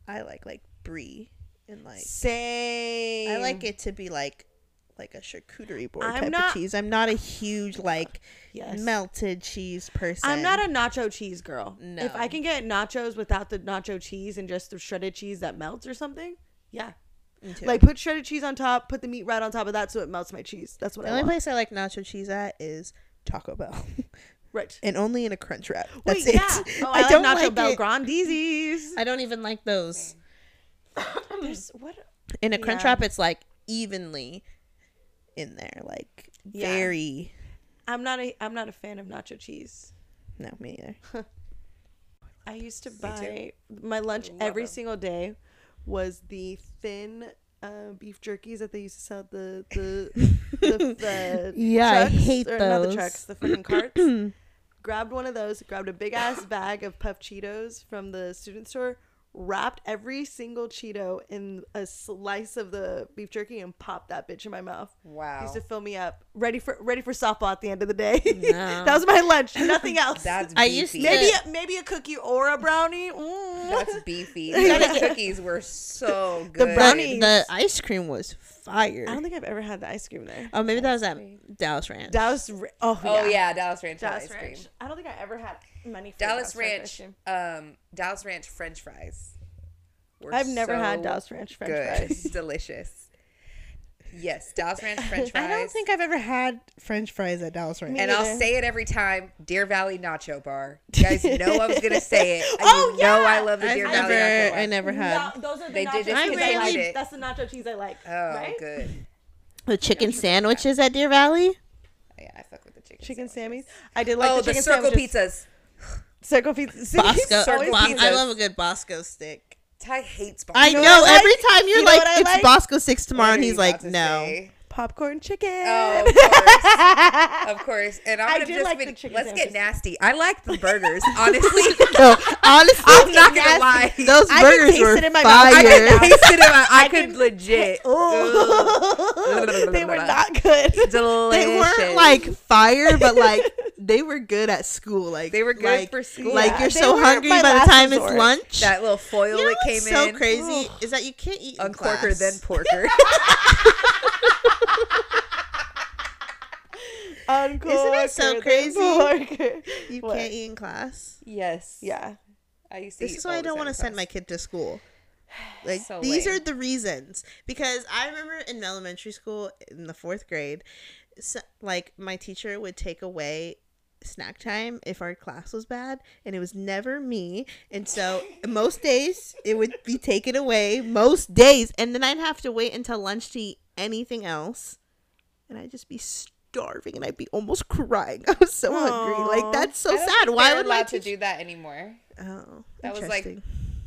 Speaker 2: I like like brie and like
Speaker 3: Same.
Speaker 2: I like it to be like like a charcuterie board
Speaker 3: I'm
Speaker 2: type
Speaker 3: not-
Speaker 2: of cheese. I'm not a huge like
Speaker 3: Yes.
Speaker 2: melted cheese person.
Speaker 3: I'm not a nacho cheese girl.
Speaker 2: No.
Speaker 3: If I can get nachos without the nacho cheese and just the shredded cheese that melts or something, yeah. Like put shredded cheese on top, put the meat right on top of that so it melts my cheese. That's what
Speaker 2: the
Speaker 3: I
Speaker 2: only
Speaker 3: want.
Speaker 2: place I like nacho cheese at is Taco Bell,
Speaker 3: right.
Speaker 2: and only in a crunch wrap. That's
Speaker 3: Wait,
Speaker 2: it.
Speaker 3: yeah. Oh, I, like nacho
Speaker 2: like
Speaker 3: bell
Speaker 2: it. I don't even like those.
Speaker 3: There's what?
Speaker 2: In a crunch
Speaker 3: Yeah.
Speaker 2: wrap, it's like evenly in there, like
Speaker 3: Yeah.
Speaker 2: very.
Speaker 3: I'm not a I'm not a fan of nacho cheese.
Speaker 2: No, me neither.
Speaker 3: I used to buy my lunch every
Speaker 1: them.
Speaker 3: single day was the thin uh, beef jerkies that they used to sell at the the the, the
Speaker 2: Yeah, I hate
Speaker 3: or Not the trucks, the fucking carts. grabbed one of those, grabbed a big ass bag of puff Cheetos from the student store, wrapped every single Cheeto in a slice of the beef jerky and popped that bitch in my mouth.
Speaker 1: Wow.
Speaker 3: Used to fill me up, ready for ready for softball at the end of the day.
Speaker 2: No.
Speaker 3: that was my lunch, nothing else.
Speaker 1: That's
Speaker 2: I
Speaker 1: beefy.
Speaker 2: used to-
Speaker 3: maybe a, maybe a cookie or a brownie. Mm.
Speaker 1: That's beefy. Those cookies were so good.
Speaker 3: The
Speaker 1: good.
Speaker 3: brownie-
Speaker 2: The ice cream was fire.
Speaker 3: I don't think I've ever had the ice cream there.
Speaker 2: Oh, maybe that was at Dallas Ranch.
Speaker 3: Dallas, Ra- oh,
Speaker 1: Oh
Speaker 3: yeah.
Speaker 1: yeah, Dallas Ranch
Speaker 3: Dallas
Speaker 1: ice
Speaker 3: Ranch.
Speaker 1: cream.
Speaker 3: I don't think I ever had money for
Speaker 1: Dallas Ranch, um, Dallas Ranch French fries. were
Speaker 3: I've never had Dallas Ranch French
Speaker 1: good.
Speaker 3: fries.
Speaker 1: Delicious. Yes, Dallas Ranch French fries.
Speaker 2: I don't think I've ever had French fries at Dallas Ranch.
Speaker 3: Me
Speaker 1: and I'll say it every time. Deer Valley Nacho Bar. You guys know I was gonna say it.
Speaker 3: Oh,
Speaker 1: you know! I love the
Speaker 2: I've
Speaker 1: Deer
Speaker 2: never,
Speaker 1: Valley Nacho Bar.
Speaker 2: I never had
Speaker 3: No, those are the
Speaker 1: They
Speaker 3: nacho
Speaker 1: did
Speaker 3: cheese I
Speaker 2: because I
Speaker 3: like. That's the nacho cheese I like.
Speaker 1: Oh,
Speaker 3: right?
Speaker 1: good.
Speaker 2: the chicken sandwiches at Deer Valley.
Speaker 1: Yeah, I fuck with the chicken.
Speaker 3: Chicken
Speaker 1: sandwiches.
Speaker 3: Sammy's. I did like
Speaker 1: oh,
Speaker 3: the
Speaker 1: the,
Speaker 3: chicken
Speaker 1: circle
Speaker 3: sandwiches.
Speaker 1: pizzas.
Speaker 3: Circle pizza. See?
Speaker 2: Bosco.
Speaker 1: Circle
Speaker 2: I love a good Bosco stick.
Speaker 1: Ty hates. Bosco.
Speaker 2: I
Speaker 3: know
Speaker 2: know. every
Speaker 3: like?
Speaker 2: time you're
Speaker 3: You know
Speaker 2: like, it's
Speaker 3: like?
Speaker 2: Bosco six tomorrow, and he's like, no.
Speaker 1: say?
Speaker 3: Popcorn chicken.
Speaker 1: Oh, of course. of course. And I'm
Speaker 3: I
Speaker 1: gonna just
Speaker 3: like
Speaker 1: be-
Speaker 3: the
Speaker 1: let's get nasty. I like the burgers, honestly.
Speaker 2: No, honestly,
Speaker 1: I'm not gonna lie.
Speaker 2: those
Speaker 3: I
Speaker 2: burgers
Speaker 3: taste
Speaker 2: were
Speaker 3: it in my mouth.
Speaker 1: I could taste it in my. I,
Speaker 3: I
Speaker 1: could legit.
Speaker 3: Ooh. they were not good.
Speaker 1: Delicious.
Speaker 2: they weren't like fire, but like they were good at school. Like
Speaker 1: They were good
Speaker 2: like,
Speaker 1: for school.
Speaker 2: Like
Speaker 3: Yeah,
Speaker 2: you're
Speaker 3: they
Speaker 2: so hungry by the time
Speaker 3: resort.
Speaker 2: it's lunch.
Speaker 1: that little foil
Speaker 2: you know
Speaker 1: that came
Speaker 2: what's so
Speaker 1: in.
Speaker 2: crazy is that you can't eat in
Speaker 1: Uncorker then porker.
Speaker 3: Uncorker,
Speaker 2: Isn't it so crazy? You
Speaker 3: What?
Speaker 2: can't eat in class.
Speaker 1: yes.
Speaker 3: Yeah.
Speaker 1: I used to.
Speaker 2: This is why I don't want to send my kid to school. Like
Speaker 1: So
Speaker 2: these
Speaker 1: lame.
Speaker 2: are the reasons because I remember in elementary school in the fourth grade, so, like my teacher would take away snack time if our class was bad, and it was never me. And so most days it would be taken away. Most days, and then I'd have to wait until lunch to eat anything else, and I'd just be starving, and I'd be almost crying. I was so hungry. Like that's so sad. Why would
Speaker 1: allowed to do that anymore?
Speaker 2: Oh,
Speaker 1: That was like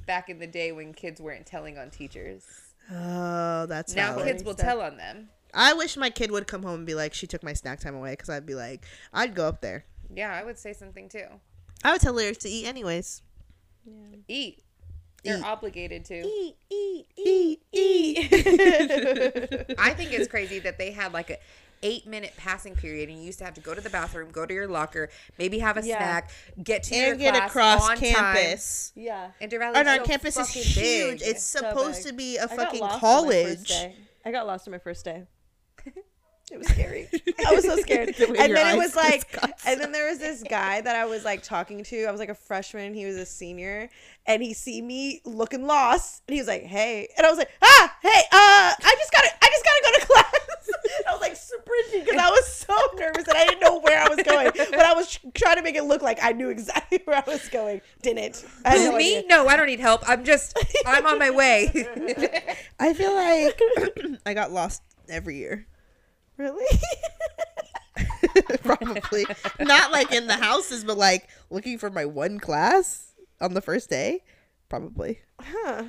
Speaker 1: back in the day when kids weren't telling on teachers.
Speaker 2: Oh, that's
Speaker 1: Now
Speaker 2: valid.
Speaker 1: kids will tell on them.
Speaker 2: I wish my kid would come home and be like, she took my snack time away, because I'd be like, I'd go up there.
Speaker 1: Yeah, I would say something too.
Speaker 2: I would tell her to eat anyways.
Speaker 1: Eat. They're
Speaker 2: Eat.
Speaker 1: obligated to.
Speaker 2: Eat, eat, eat, eat.
Speaker 1: I think it's crazy that they had like a eight minute passing period and you used to have to go to the bathroom, go to your locker, maybe have a
Speaker 3: Yeah.
Speaker 1: snack, get to your
Speaker 2: get
Speaker 1: class
Speaker 2: across
Speaker 1: on
Speaker 2: campus.
Speaker 3: yeah.
Speaker 1: And Deer Valley
Speaker 2: And our
Speaker 1: so
Speaker 2: campus is huge.
Speaker 1: big.
Speaker 2: It's
Speaker 3: So
Speaker 2: supposed
Speaker 3: big.
Speaker 2: to be a
Speaker 3: I
Speaker 2: fucking
Speaker 3: lost on my first
Speaker 2: college.
Speaker 3: I got lost on my first day. It was scary. I was so scared.
Speaker 2: The
Speaker 3: and then it was like, and then there was this guy that I was like talking to. I was like a freshman. He was a senior, and he see me looking lost, and he was like, "Hey," and I was like, "Ah, hey, uh, I just gotta, I just gotta go to class." And I was like sprinting because I was so nervous and I didn't know where I was going, but I was trying to make it look like I knew exactly where I was going. Didn't. I
Speaker 1: Who,
Speaker 3: no
Speaker 1: me?
Speaker 3: idea.
Speaker 1: No, I don't need help. I'm just, I'm on my way.
Speaker 2: I feel like I got lost every year.
Speaker 3: Really?
Speaker 2: Probably. Not like in the houses, but like looking for my one class on the first day. Probably.
Speaker 3: huh.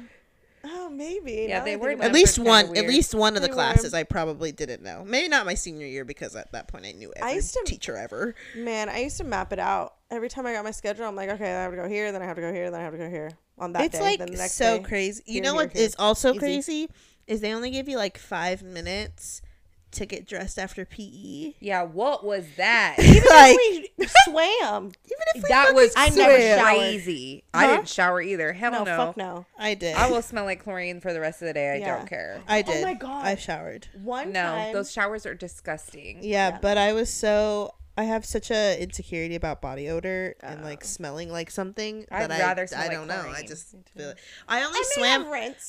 Speaker 3: Oh, maybe.
Speaker 1: Yeah,
Speaker 3: Now
Speaker 1: they
Speaker 3: that I
Speaker 1: were
Speaker 3: think
Speaker 1: the
Speaker 2: At least one. At least one of the
Speaker 3: They were.
Speaker 2: classes I probably didn't know. Maybe not my senior year because at that point I knew every
Speaker 3: used to-
Speaker 2: teacher ever.
Speaker 3: Man, I used to map it out. Every time I got my schedule, I'm like, okay, I have to go here, then I have to go here, then I have to go here on that
Speaker 2: it's
Speaker 3: day.
Speaker 2: like
Speaker 3: then the next
Speaker 2: so
Speaker 3: day.
Speaker 2: crazy. You
Speaker 3: here,
Speaker 2: know
Speaker 3: here,
Speaker 2: what
Speaker 3: here.
Speaker 2: is also
Speaker 3: Easy.
Speaker 2: crazy is they only give you like five minutes to get dressed after PE.
Speaker 1: Yeah, what was that?
Speaker 2: Even like
Speaker 3: we swam.
Speaker 2: Even if we
Speaker 1: that was
Speaker 3: I never showered.
Speaker 1: crazy. I didn't shower either. Hell
Speaker 3: No,
Speaker 1: no.
Speaker 3: fuck no.
Speaker 2: I did.
Speaker 1: I will smell like chlorine for the rest of the day. I
Speaker 3: Yeah.
Speaker 1: don't care.
Speaker 2: I oh did.
Speaker 3: Oh my God.
Speaker 2: I showered.
Speaker 3: One
Speaker 1: No,
Speaker 3: time,
Speaker 1: those showers are disgusting.
Speaker 2: Yeah,
Speaker 3: Yeah.
Speaker 2: but I was so I have such a insecurity about body odor and
Speaker 3: Oh.
Speaker 2: like smelling like something
Speaker 1: I'd
Speaker 2: that
Speaker 1: rather
Speaker 2: I
Speaker 1: smell
Speaker 2: I don't know. I just feel it. I only
Speaker 3: I
Speaker 2: swam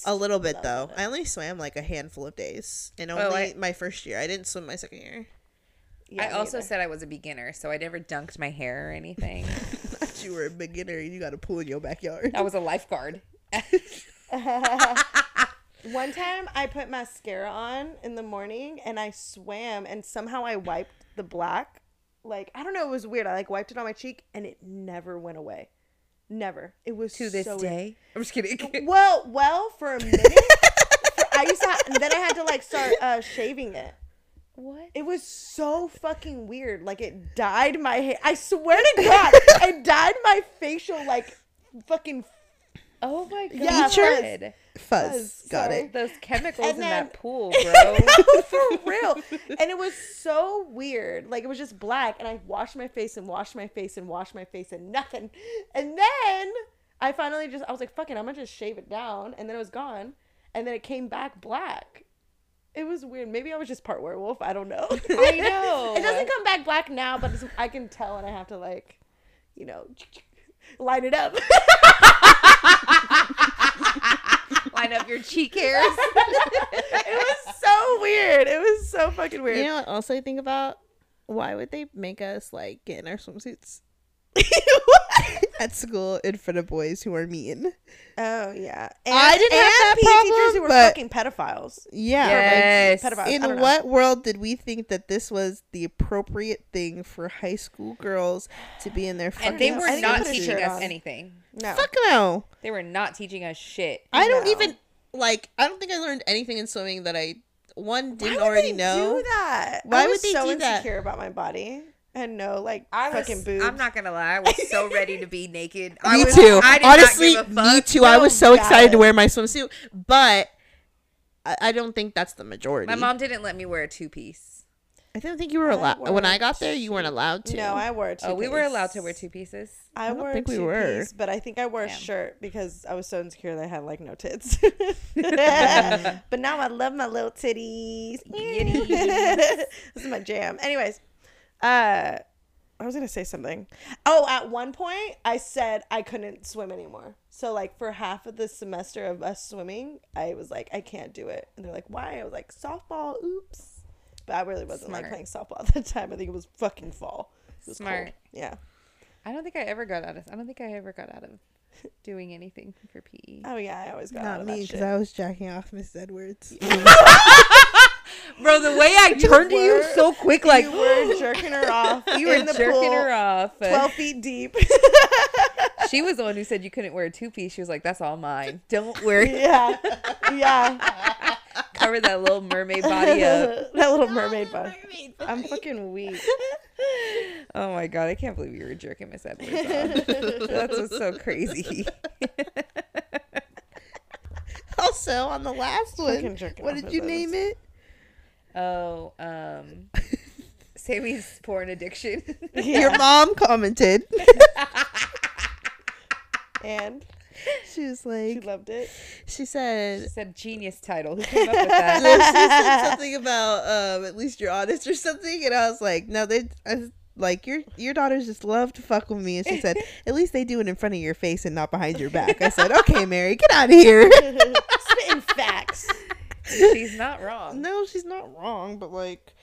Speaker 2: a little bit
Speaker 3: little
Speaker 2: though.
Speaker 3: bit.
Speaker 2: I only swam like a handful of days, and
Speaker 1: Oh,
Speaker 2: only
Speaker 1: I-
Speaker 2: my first year. I didn't swim my second year.
Speaker 3: Yeah,
Speaker 1: I also
Speaker 3: either.
Speaker 1: said I was a beginner, so I never dunked my hair or anything.
Speaker 2: Thought you were a beginner. and You got a pool in your backyard.
Speaker 1: I was a lifeguard.
Speaker 3: One time I put mascara on in the morning and I swam and somehow I wiped the black. Like I don't know, it was weird. I like wiped it on my cheek and it never went away. Never. It was
Speaker 1: to this
Speaker 3: so
Speaker 1: day. I'm just kidding.
Speaker 3: Well, well, for a minute, I used to, ha- and then I had to like start uh, shaving it.
Speaker 1: what?
Speaker 3: It was so fucking weird. Like it dyed my hair. I swear to God, it dyed my facial like fucking
Speaker 1: Oh my god.
Speaker 3: Yeah?
Speaker 2: Fuzz.
Speaker 3: Fuzz,
Speaker 2: Got
Speaker 3: sorry.
Speaker 2: it.
Speaker 1: Those chemicals
Speaker 3: And
Speaker 1: in
Speaker 3: then-
Speaker 1: that pool, bro.
Speaker 3: for real. And it was so weird. Like it was just black, and I washed my face and washed my face and washed my face and nothing. And then I finally just I was like, "Fuck it, I'm gonna just shave it down," and then it was gone, and then it came back black. It was weird. Maybe I was just part werewolf. I don't know.
Speaker 1: I know.
Speaker 3: it doesn't come back black now, but it's, I can tell, and I have to like, you know, line it up.
Speaker 1: Line up your cheek hairs.
Speaker 3: it was so weird. It was so fucking weird.
Speaker 2: You know what else I think about? Why would they make us like get in our swimsuits at school in front of boys who are mean?
Speaker 3: Oh yeah,
Speaker 2: I didn't have that
Speaker 3: PE teachers who were
Speaker 2: but-
Speaker 3: fucking pedophiles.
Speaker 2: Yeah.
Speaker 1: Yes.
Speaker 2: Like,
Speaker 3: I
Speaker 2: in
Speaker 3: don't know.
Speaker 2: what world did we think that this was the appropriate thing for high school girls to be in their fucking
Speaker 1: And they were
Speaker 3: think
Speaker 1: not
Speaker 3: I put a
Speaker 1: teaching us
Speaker 3: on.
Speaker 1: anything.
Speaker 3: No,
Speaker 2: Fuck no.
Speaker 1: They were not teaching us shit.
Speaker 2: I don't
Speaker 3: No.
Speaker 2: even like. I don't think I learned anything in swimming that I one didn't
Speaker 3: would
Speaker 2: already
Speaker 3: they
Speaker 2: know.
Speaker 3: Do that?
Speaker 2: Why
Speaker 3: I
Speaker 2: would
Speaker 3: was
Speaker 2: they
Speaker 3: so
Speaker 2: do that?
Speaker 3: insecure about my body. I had no like
Speaker 1: I was,
Speaker 3: fucking boobs.
Speaker 1: I'm not gonna lie. I was so ready to be naked. I
Speaker 2: Me
Speaker 1: was,
Speaker 2: too.
Speaker 1: I did
Speaker 2: Honestly,
Speaker 1: not give a
Speaker 2: me
Speaker 1: fuck.
Speaker 2: too. I was so
Speaker 3: No,
Speaker 2: excited to wear my swimsuit, but I, I don't think that's the majority.
Speaker 1: My mom didn't let me wear a two piece.
Speaker 2: I don't think you were allowed. When I got there, you weren't allowed to.
Speaker 3: No, I wore a two.
Speaker 1: Oh, we were allowed to wear two pieces.
Speaker 3: I,
Speaker 2: don't
Speaker 3: wore a
Speaker 2: think we
Speaker 3: two
Speaker 2: were.
Speaker 3: piece, but I think I wore a shirt because I was so insecure that I had like no tits. but now I love my little titties.
Speaker 1: Yitties.
Speaker 3: this is my jam. Anyways, uh, I was gonna say something. Oh, at one point I said I couldn't swim anymore. So like for half of the semester of us swimming, I was like, I can't do it. And they're like, why? I was like, softball. Oops. But I really wasn't like playing softball at the time. I think it was fucking fall. It was
Speaker 1: Smart.
Speaker 3: Cold. Yeah.
Speaker 1: I don't think I ever got out of. I don't think I ever got out of doing anything for PE.
Speaker 3: Oh yeah, I always got out
Speaker 2: Not me because. I was jacking off Miss Edwards.
Speaker 1: Bro, the way I turned to you so quick, like
Speaker 3: you were jerking her off.
Speaker 1: you were
Speaker 3: in the
Speaker 1: jerking
Speaker 3: pool,
Speaker 1: her off.
Speaker 3: twelve feet deep.
Speaker 1: She was the one who said you couldn't wear a two piece. She was like, "That's all mine. Don't wear it.
Speaker 3: yeah, yeah.
Speaker 1: Cover that little mermaid body up."
Speaker 3: that little mermaid body. I'm fucking weak.
Speaker 1: Oh my god, I can't believe you were jerking Miss Edwards off. That's what's so crazy.
Speaker 2: also, on the last one, what did you name it?
Speaker 1: Oh, um, Sammy's porn addiction.
Speaker 2: Your mom commented.
Speaker 3: And
Speaker 2: She was like, she
Speaker 3: loved it.
Speaker 2: she said,
Speaker 1: She
Speaker 2: said,
Speaker 1: said genius title. Who came up with that?
Speaker 2: she said something about um, at least you're honest or something, and I was like, no, they. I was like your your daughters just love to fuck with me, and she said, at least they do it in front of your face and not behind your back. I said, okay, Mary, get out of here.
Speaker 3: Spitting facts.
Speaker 1: She's not wrong.
Speaker 2: no, she's not wrong, but like,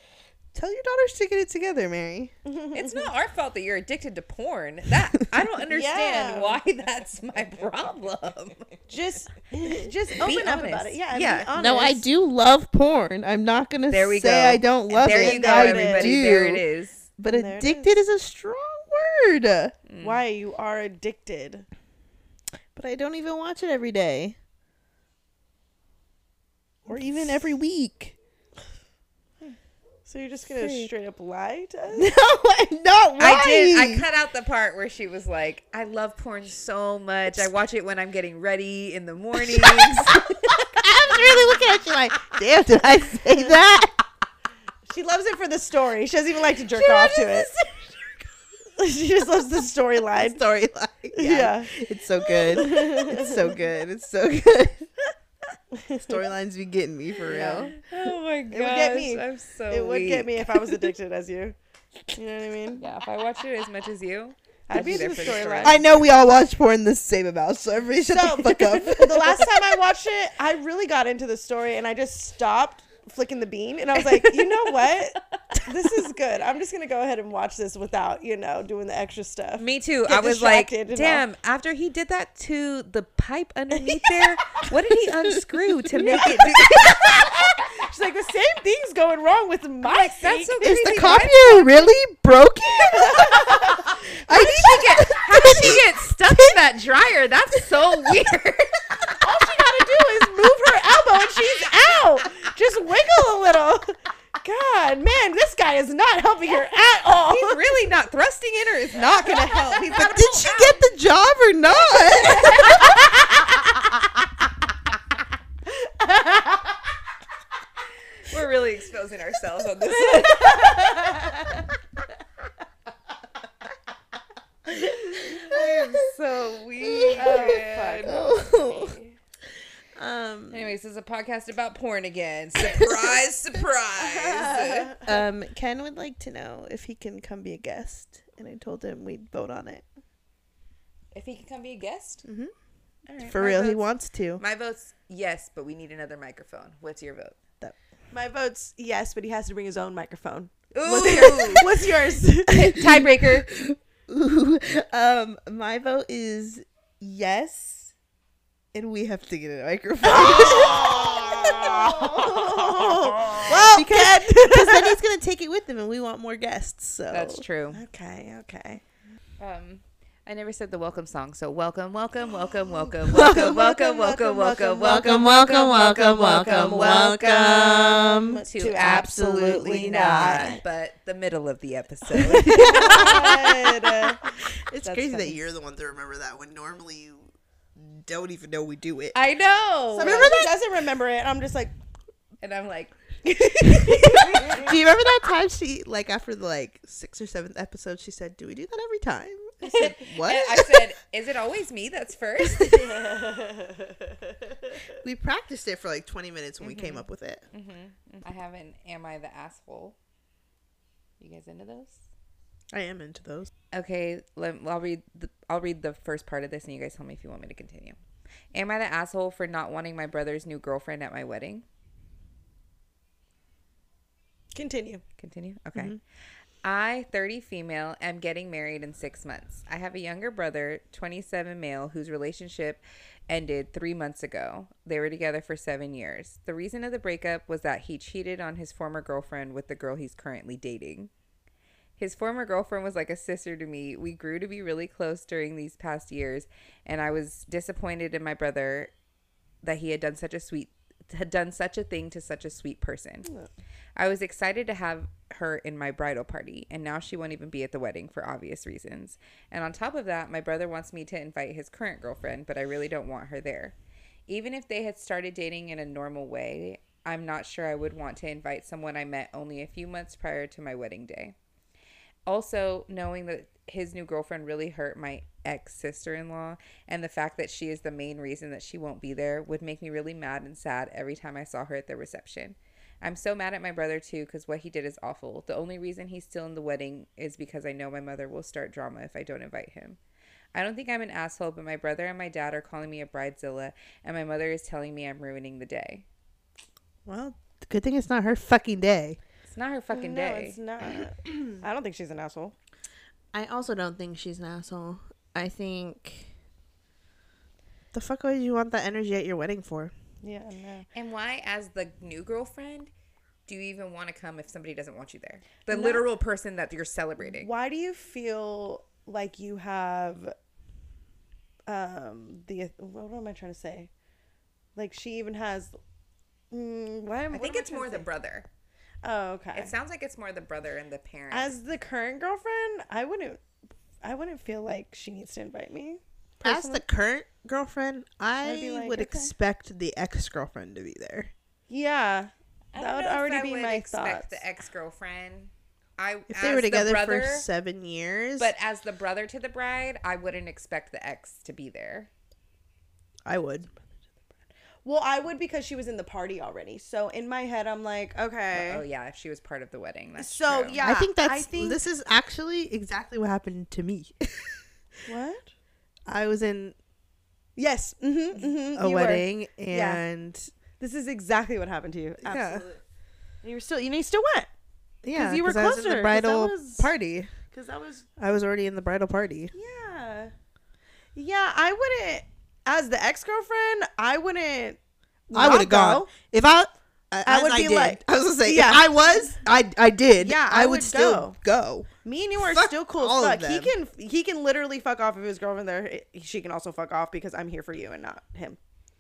Speaker 2: tell your daughters to get it together, Mary.
Speaker 1: It's not our fault that you're addicted to porn. That I don't understand
Speaker 3: Yeah.
Speaker 1: why that's my problem.
Speaker 3: Just, just open up about it. Yeah,
Speaker 1: Yeah.
Speaker 3: Be honest.
Speaker 2: No, I do love porn. I'm not gonna
Speaker 1: There we
Speaker 2: say
Speaker 1: go.
Speaker 2: I don't love
Speaker 1: there
Speaker 2: it.
Speaker 1: you go,
Speaker 3: There it
Speaker 1: everybody.
Speaker 2: do.
Speaker 1: There it is.
Speaker 2: But
Speaker 3: There
Speaker 2: addicted is. a strong word. Mm.
Speaker 3: Why you are addicted?
Speaker 2: But I don't even watch it every day. Or even every week.
Speaker 3: So you're just gonna
Speaker 2: Freak.
Speaker 3: straight up lie to us?
Speaker 2: No, I'm not lying.
Speaker 1: I did. I cut out the part where she was like, "I love porn so much. I watch it when I'm getting ready in the mornings."
Speaker 2: I was really looking at you like, damn, did I say that?
Speaker 3: She loves it for the story. She doesn't even like to jerk off to it. she just loves the storyline.
Speaker 2: Storyline.
Speaker 3: Yeah.
Speaker 2: It's so good. It's so good. It's so good. Storylines be getting me for real.
Speaker 1: oh my god, it
Speaker 3: would get me.
Speaker 1: I'm so.
Speaker 3: It would get me if I was addicted as you. You know what I mean?
Speaker 1: Yeah, if I watched it as much as you,
Speaker 3: I'd
Speaker 1: I'd
Speaker 3: be
Speaker 1: be there
Speaker 3: the
Speaker 1: for the
Speaker 3: storyline.
Speaker 2: I know we all watch porn the same amount, so everybody shut
Speaker 3: So
Speaker 2: the fuck up.
Speaker 3: the last time I watched it, I really got into the story and I just stopped flicking the bean and I was like, you know what? This is good. I'm just gonna go ahead and watch this without, you know, doing the extra stuff.
Speaker 1: Me too.
Speaker 3: Get
Speaker 1: I was like,
Speaker 3: distracted and
Speaker 1: damn, after he did that to the pipe underneath there, what did he unscrew to make it do
Speaker 3: She's like, the same thing's going wrong with my
Speaker 1: That's so
Speaker 3: sink."
Speaker 2: Is the copier really broken?
Speaker 1: How did she get how did she get stuck in that dryer? That's so weird.
Speaker 3: All she gotta do is move her elbow and she's out. Just wiggle a little. God, man, this guy is not helping her at all.
Speaker 1: He's really not thrusting in her is not going to help. He's like,
Speaker 2: did she
Speaker 1: out.
Speaker 2: get the job or not?
Speaker 1: We're really exposing ourselves on this. I am so weak.
Speaker 3: Oh,
Speaker 1: this is a podcast about porn again. Surprise, surprise.
Speaker 2: um, Ken would like to know if he can come be a guest, and I told him we'd vote on it.
Speaker 1: if he can come be a guest,
Speaker 2: Mhm.
Speaker 1: All right,
Speaker 2: For
Speaker 1: my
Speaker 2: real, he wants to.
Speaker 1: My vote's yes, but we need another microphone. What's your vote?
Speaker 3: My vote's yes, but he has to bring his own microphone.
Speaker 1: Ooh,
Speaker 3: What's yours? What's yours?
Speaker 1: tiebreaker.
Speaker 2: Ooh, um, my vote is yes, and we have to get a microphone.
Speaker 3: well,
Speaker 2: because because then he's gonna take it with him, and we want more guests. So
Speaker 1: That's true.
Speaker 3: Okay, okay.
Speaker 1: Um, I never said the welcome song, so welcome, welcome, welcome, welcome, welcome, welcome, welcome, welcome, welcome, welcome, welcome, welcome, welcome to absolutely not, but the middle of the episode.
Speaker 2: It's crazy that you're the one to remember that when normally you don't even know we do it.
Speaker 1: I know.
Speaker 3: Remember that? doesn't remember it. I'm just like,
Speaker 1: And I'm like,
Speaker 2: do you remember that time she like after the like sixth or seventh episode she said, "Do we do that every time?" I said, "What?"
Speaker 1: I said, is it always me that's first?
Speaker 2: we practiced it for like 20 minutes when we came mm-hmm. up with it. Mm-hmm. Mm-hmm.
Speaker 1: I haven't. Am I the asshole? You guys into those?
Speaker 2: I am into those.
Speaker 1: Okay, let, I'll read. The, I'll read the first part of this, and you guys tell me if you want me to continue. Am I the asshole for not wanting my brother's new girlfriend at my wedding?
Speaker 3: continue.
Speaker 1: Continue. Okay. Mm-hmm. I, 30 female, am getting married in six months. I have a younger brother, 27 male, whose relationship ended three months ago. They were together for seven years. The reason of the breakup was that he cheated on his former girlfriend with the girl he's currently dating. His former girlfriend was like a sister to me. We grew to be really close during these past years, and I was disappointed in my brother that he had done such a sweet had done such a thing to such a sweet person. I was excited to have her in my bridal party, and now she won't even be at the wedding for obvious reasons. And on top of that, my brother wants me to invite his current girlfriend, but I really don't want her there. Even if they had started dating in a normal way, I'm not sure I would want to invite someone I met only a few months prior to my wedding day. Also, knowing that his new girlfriend really hurt my ex sister in law, and the fact that she is the main reason that she won't be there would make me really mad and sad every time I saw her at the reception. I'm so mad at my brother too because what he did is awful. The only reason he's still in the wedding is because I know my mother will start drama if I don't invite him. I don't think I'm an asshole, but my brother and my dad are calling me a bridezilla, and my mother is telling me I'm ruining the day.
Speaker 2: Well, the good thing it's not her fucking day.
Speaker 1: It's not her fucking day.
Speaker 3: no,
Speaker 1: day.
Speaker 3: it's not. I don't think she's an asshole.
Speaker 2: I also don't think she's an asshole. I think. The fuck would you want that energy at your wedding for?
Speaker 3: Yeah, no.
Speaker 1: And why, as the new girlfriend, do you even want to come if somebody doesn't want you there? The
Speaker 3: No.
Speaker 1: literal person that you're celebrating.
Speaker 3: Why do you feel like you have um the what am I trying to say? Like she even has mm, why am,
Speaker 1: I
Speaker 3: what
Speaker 1: think
Speaker 3: am
Speaker 1: it's
Speaker 3: trying
Speaker 1: more the brother.
Speaker 3: Oh, okay.
Speaker 1: It sounds like it's more the brother and the parent.
Speaker 3: As the current girlfriend, I wouldn't I wouldn't feel like she needs to invite me.
Speaker 2: As the current girlfriend, I
Speaker 3: I'd like,
Speaker 2: would
Speaker 3: okay.
Speaker 2: expect the ex girlfriend to be there.
Speaker 3: Yeah.
Speaker 1: I
Speaker 3: That
Speaker 1: don't
Speaker 3: would
Speaker 1: know if
Speaker 3: already
Speaker 1: I
Speaker 3: be
Speaker 1: would
Speaker 3: my
Speaker 1: expect
Speaker 3: thoughts.
Speaker 1: The ex girlfriend. I
Speaker 2: If they
Speaker 1: as
Speaker 2: were
Speaker 1: the
Speaker 2: together
Speaker 1: brother,
Speaker 2: for seven years,
Speaker 1: but as the brother to the bride, I wouldn't expect the ex to be there.
Speaker 2: I would.
Speaker 3: Well, I would because she was in the party already. So in my head I'm like, okay.
Speaker 1: Oh yeah, if she was part of the wedding. That's
Speaker 3: So,
Speaker 1: true.
Speaker 3: yeah.
Speaker 2: I think that's.
Speaker 3: I think-
Speaker 2: this is actually exactly what happened to me.
Speaker 3: What?
Speaker 2: I was in
Speaker 3: Yes. Mm-hmm, mm-hmm,
Speaker 2: a
Speaker 3: you were.
Speaker 2: wedding
Speaker 3: Yeah.
Speaker 2: and
Speaker 3: This is exactly what happened to you.
Speaker 2: Yeah.
Speaker 3: Absolutely. You were still, you know, you still went
Speaker 2: yeah,
Speaker 3: you were
Speaker 2: 'cause I was in the
Speaker 3: that
Speaker 2: bridal
Speaker 3: was-
Speaker 2: party.
Speaker 3: because that was
Speaker 2: I was already in the bridal party.
Speaker 3: yeah, yeah. I wouldn't, as the ex girlfriend, I wouldn't.
Speaker 2: I would have gone if I. I
Speaker 3: I
Speaker 2: would
Speaker 3: would
Speaker 2: be
Speaker 3: be
Speaker 2: did.
Speaker 3: like-
Speaker 2: I was gonna say,
Speaker 3: Yeah.
Speaker 2: if I was, I I did.
Speaker 3: Yeah,
Speaker 2: I,
Speaker 3: I
Speaker 2: would,
Speaker 3: would
Speaker 2: still go.
Speaker 3: Me and you are
Speaker 2: Fuck
Speaker 3: still cool
Speaker 2: all
Speaker 3: as
Speaker 2: of
Speaker 3: fuck. He can he can literally fuck off if his girlfriend there. She can also fuck off because I'm here for you and not him.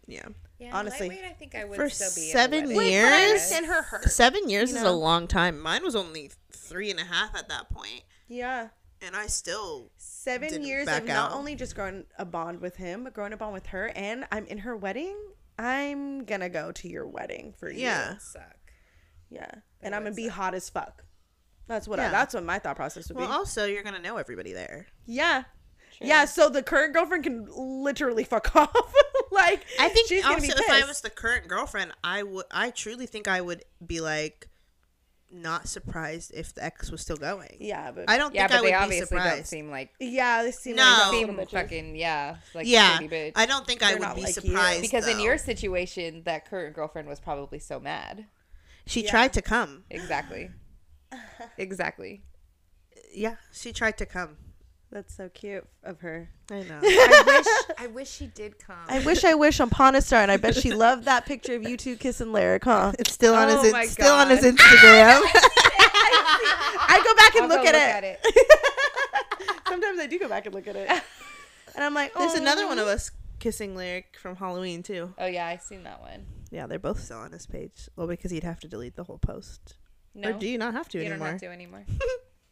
Speaker 2: Yeah,
Speaker 1: Yeah,
Speaker 3: honestly.
Speaker 1: I think I would
Speaker 2: For
Speaker 1: still be
Speaker 2: seven
Speaker 1: in the wedding.
Speaker 2: years?
Speaker 3: But I understand her hurt.
Speaker 2: seven years
Speaker 3: You
Speaker 2: is a long time. Mine was only three and a half at that point,
Speaker 3: Yeah.
Speaker 2: And I still.
Speaker 3: 7
Speaker 2: Didn't
Speaker 3: years
Speaker 2: back
Speaker 3: of not
Speaker 2: out.
Speaker 3: only just growing a bond with him, but growing a bond with her, and I'm in her wedding. I'm gonna go to your wedding for you.
Speaker 2: Yeah.
Speaker 1: Suck.
Speaker 3: Yeah,
Speaker 1: They
Speaker 3: and I'm gonna be
Speaker 1: suck.
Speaker 3: hot as fuck. That's what I, that's what my thought process would
Speaker 2: Well,
Speaker 3: be.
Speaker 2: also you're gonna know everybody there.
Speaker 3: yeah,
Speaker 1: True.
Speaker 3: yeah. So the current girlfriend can literally fuck off. like
Speaker 2: I think
Speaker 3: she's gonna
Speaker 2: also
Speaker 3: be
Speaker 2: if I was the current girlfriend, I would. I truly think I would be like, not surprised if the ex was still going.
Speaker 3: yeah, but
Speaker 2: I don't
Speaker 1: Yeah,
Speaker 2: think I would be
Speaker 1: obviously don't
Speaker 2: surprised.
Speaker 1: seem like
Speaker 3: yeah, they seem
Speaker 2: No.
Speaker 3: like
Speaker 1: seem fucking yeah, like
Speaker 2: yeah,
Speaker 1: bitch.
Speaker 2: I don't think I
Speaker 3: They're
Speaker 2: would be
Speaker 3: like you.
Speaker 2: surprised
Speaker 1: because in your situation, that current girlfriend was probably so mad.
Speaker 2: she
Speaker 3: Yeah.
Speaker 2: tried to come.
Speaker 1: Exactly. exactly.
Speaker 2: Yeah, she tried to come.
Speaker 3: That's so cute of her.
Speaker 2: I know.
Speaker 1: I wish I wish she did come.
Speaker 3: I wish I wish on Pawnastar, and I bet she loved that picture of you two kissing Lyric, huh?
Speaker 2: it's still on
Speaker 1: Oh
Speaker 2: his.
Speaker 1: my
Speaker 2: It's still on his Instagram.
Speaker 3: I go back and
Speaker 1: I'll
Speaker 3: look,
Speaker 1: go
Speaker 3: at, it. Sometimes I do go back and look at it, and I'm like,
Speaker 2: There's oh,
Speaker 3: another
Speaker 2: one of us kissing lyric from Halloween too.
Speaker 1: Oh yeah, I seen that one.
Speaker 2: Yeah, they're both still on his page. Well, because he'd have to delete the whole post.
Speaker 1: No,
Speaker 2: Or do you not have to
Speaker 1: you
Speaker 2: anymore?
Speaker 1: You don't have to anymore.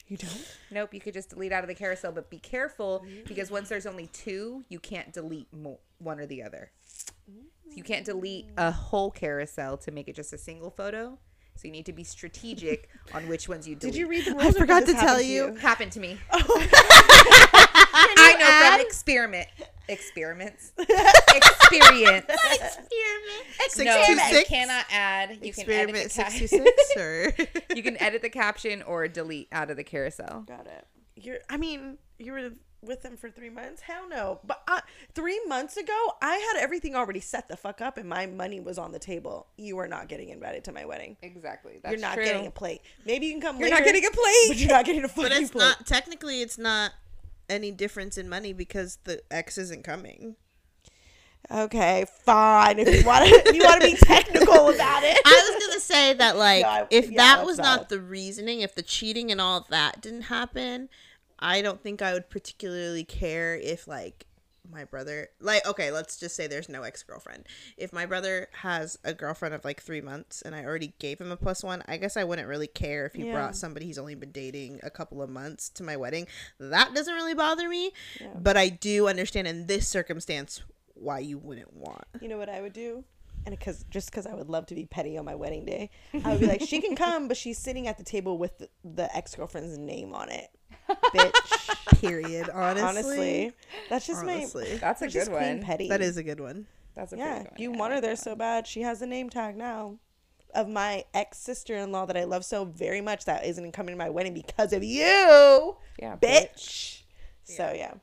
Speaker 3: You don't?
Speaker 1: Nope, you could just delete out of the carousel, but be careful because once there's only two, you can't delete mo- one or the other. You can't delete a whole carousel to make it just a single photo. So you need to be strategic on which ones you delete.
Speaker 3: Did you read the rules?
Speaker 2: I forgot to tell
Speaker 3: happen
Speaker 2: you.
Speaker 1: Happened to me. Oh.
Speaker 3: I
Speaker 1: I know from experiment experiments experience.
Speaker 2: Six
Speaker 1: no,
Speaker 2: two
Speaker 1: you
Speaker 2: six.
Speaker 1: cannot add. You can edit the
Speaker 2: six
Speaker 1: cap-
Speaker 2: or
Speaker 1: you can edit the caption or delete out of the carousel.
Speaker 3: Got it. You're. I mean, you were with them for three months. Hell no. But uh, three months ago, I had everything already set the fuck up, and my money was on the table. You are not getting invited to my wedding.
Speaker 1: Exactly. That's
Speaker 3: you're not
Speaker 1: true.
Speaker 3: getting a plate. Maybe you can come.
Speaker 1: You're
Speaker 3: later,
Speaker 1: not getting a plate.
Speaker 3: but you're not getting a fucking
Speaker 2: but it's
Speaker 3: plate.
Speaker 2: not technically it's not any difference in money because the ex isn't coming.
Speaker 3: Okay, fine. If you want to, if you want to be technical about it.
Speaker 2: I was gonna say that like
Speaker 3: I-
Speaker 2: if
Speaker 3: yeah,
Speaker 2: that was
Speaker 3: valid.
Speaker 2: not the reasoning, if the cheating and all that didn't happen, I don't think I would particularly care if like my brother like okay, let's just say there's no ex girlfriend. If my brother has a girlfriend of like three months and I already gave him a plus one, I guess I wouldn't really care if he
Speaker 3: Yeah.
Speaker 2: brought somebody he's only been dating a couple of months to my wedding. That doesn't really bother me.
Speaker 3: Yeah.
Speaker 2: But I do understand in this circumstance why you wouldn't want.
Speaker 3: You know what I would do? And because just because I would love to be petty on my wedding day, I would be like, she can come, but she's sitting at the table with the, the ex girlfriend's name on it. Bitch.
Speaker 2: Period. Honestly.
Speaker 3: Honestly, that's just
Speaker 2: honestly.
Speaker 3: my.
Speaker 1: That's a
Speaker 3: that's just
Speaker 1: good one.
Speaker 3: Petty.
Speaker 2: That is a good one.
Speaker 1: That's a
Speaker 3: Yeah,
Speaker 1: good one.
Speaker 3: you
Speaker 1: Yeah, I
Speaker 3: want her there
Speaker 1: that
Speaker 3: so bad. She has a name tag now of my ex sister in law that I love so very much that isn't coming to my wedding because of you,
Speaker 1: Yeah,
Speaker 3: bitch. So yeah.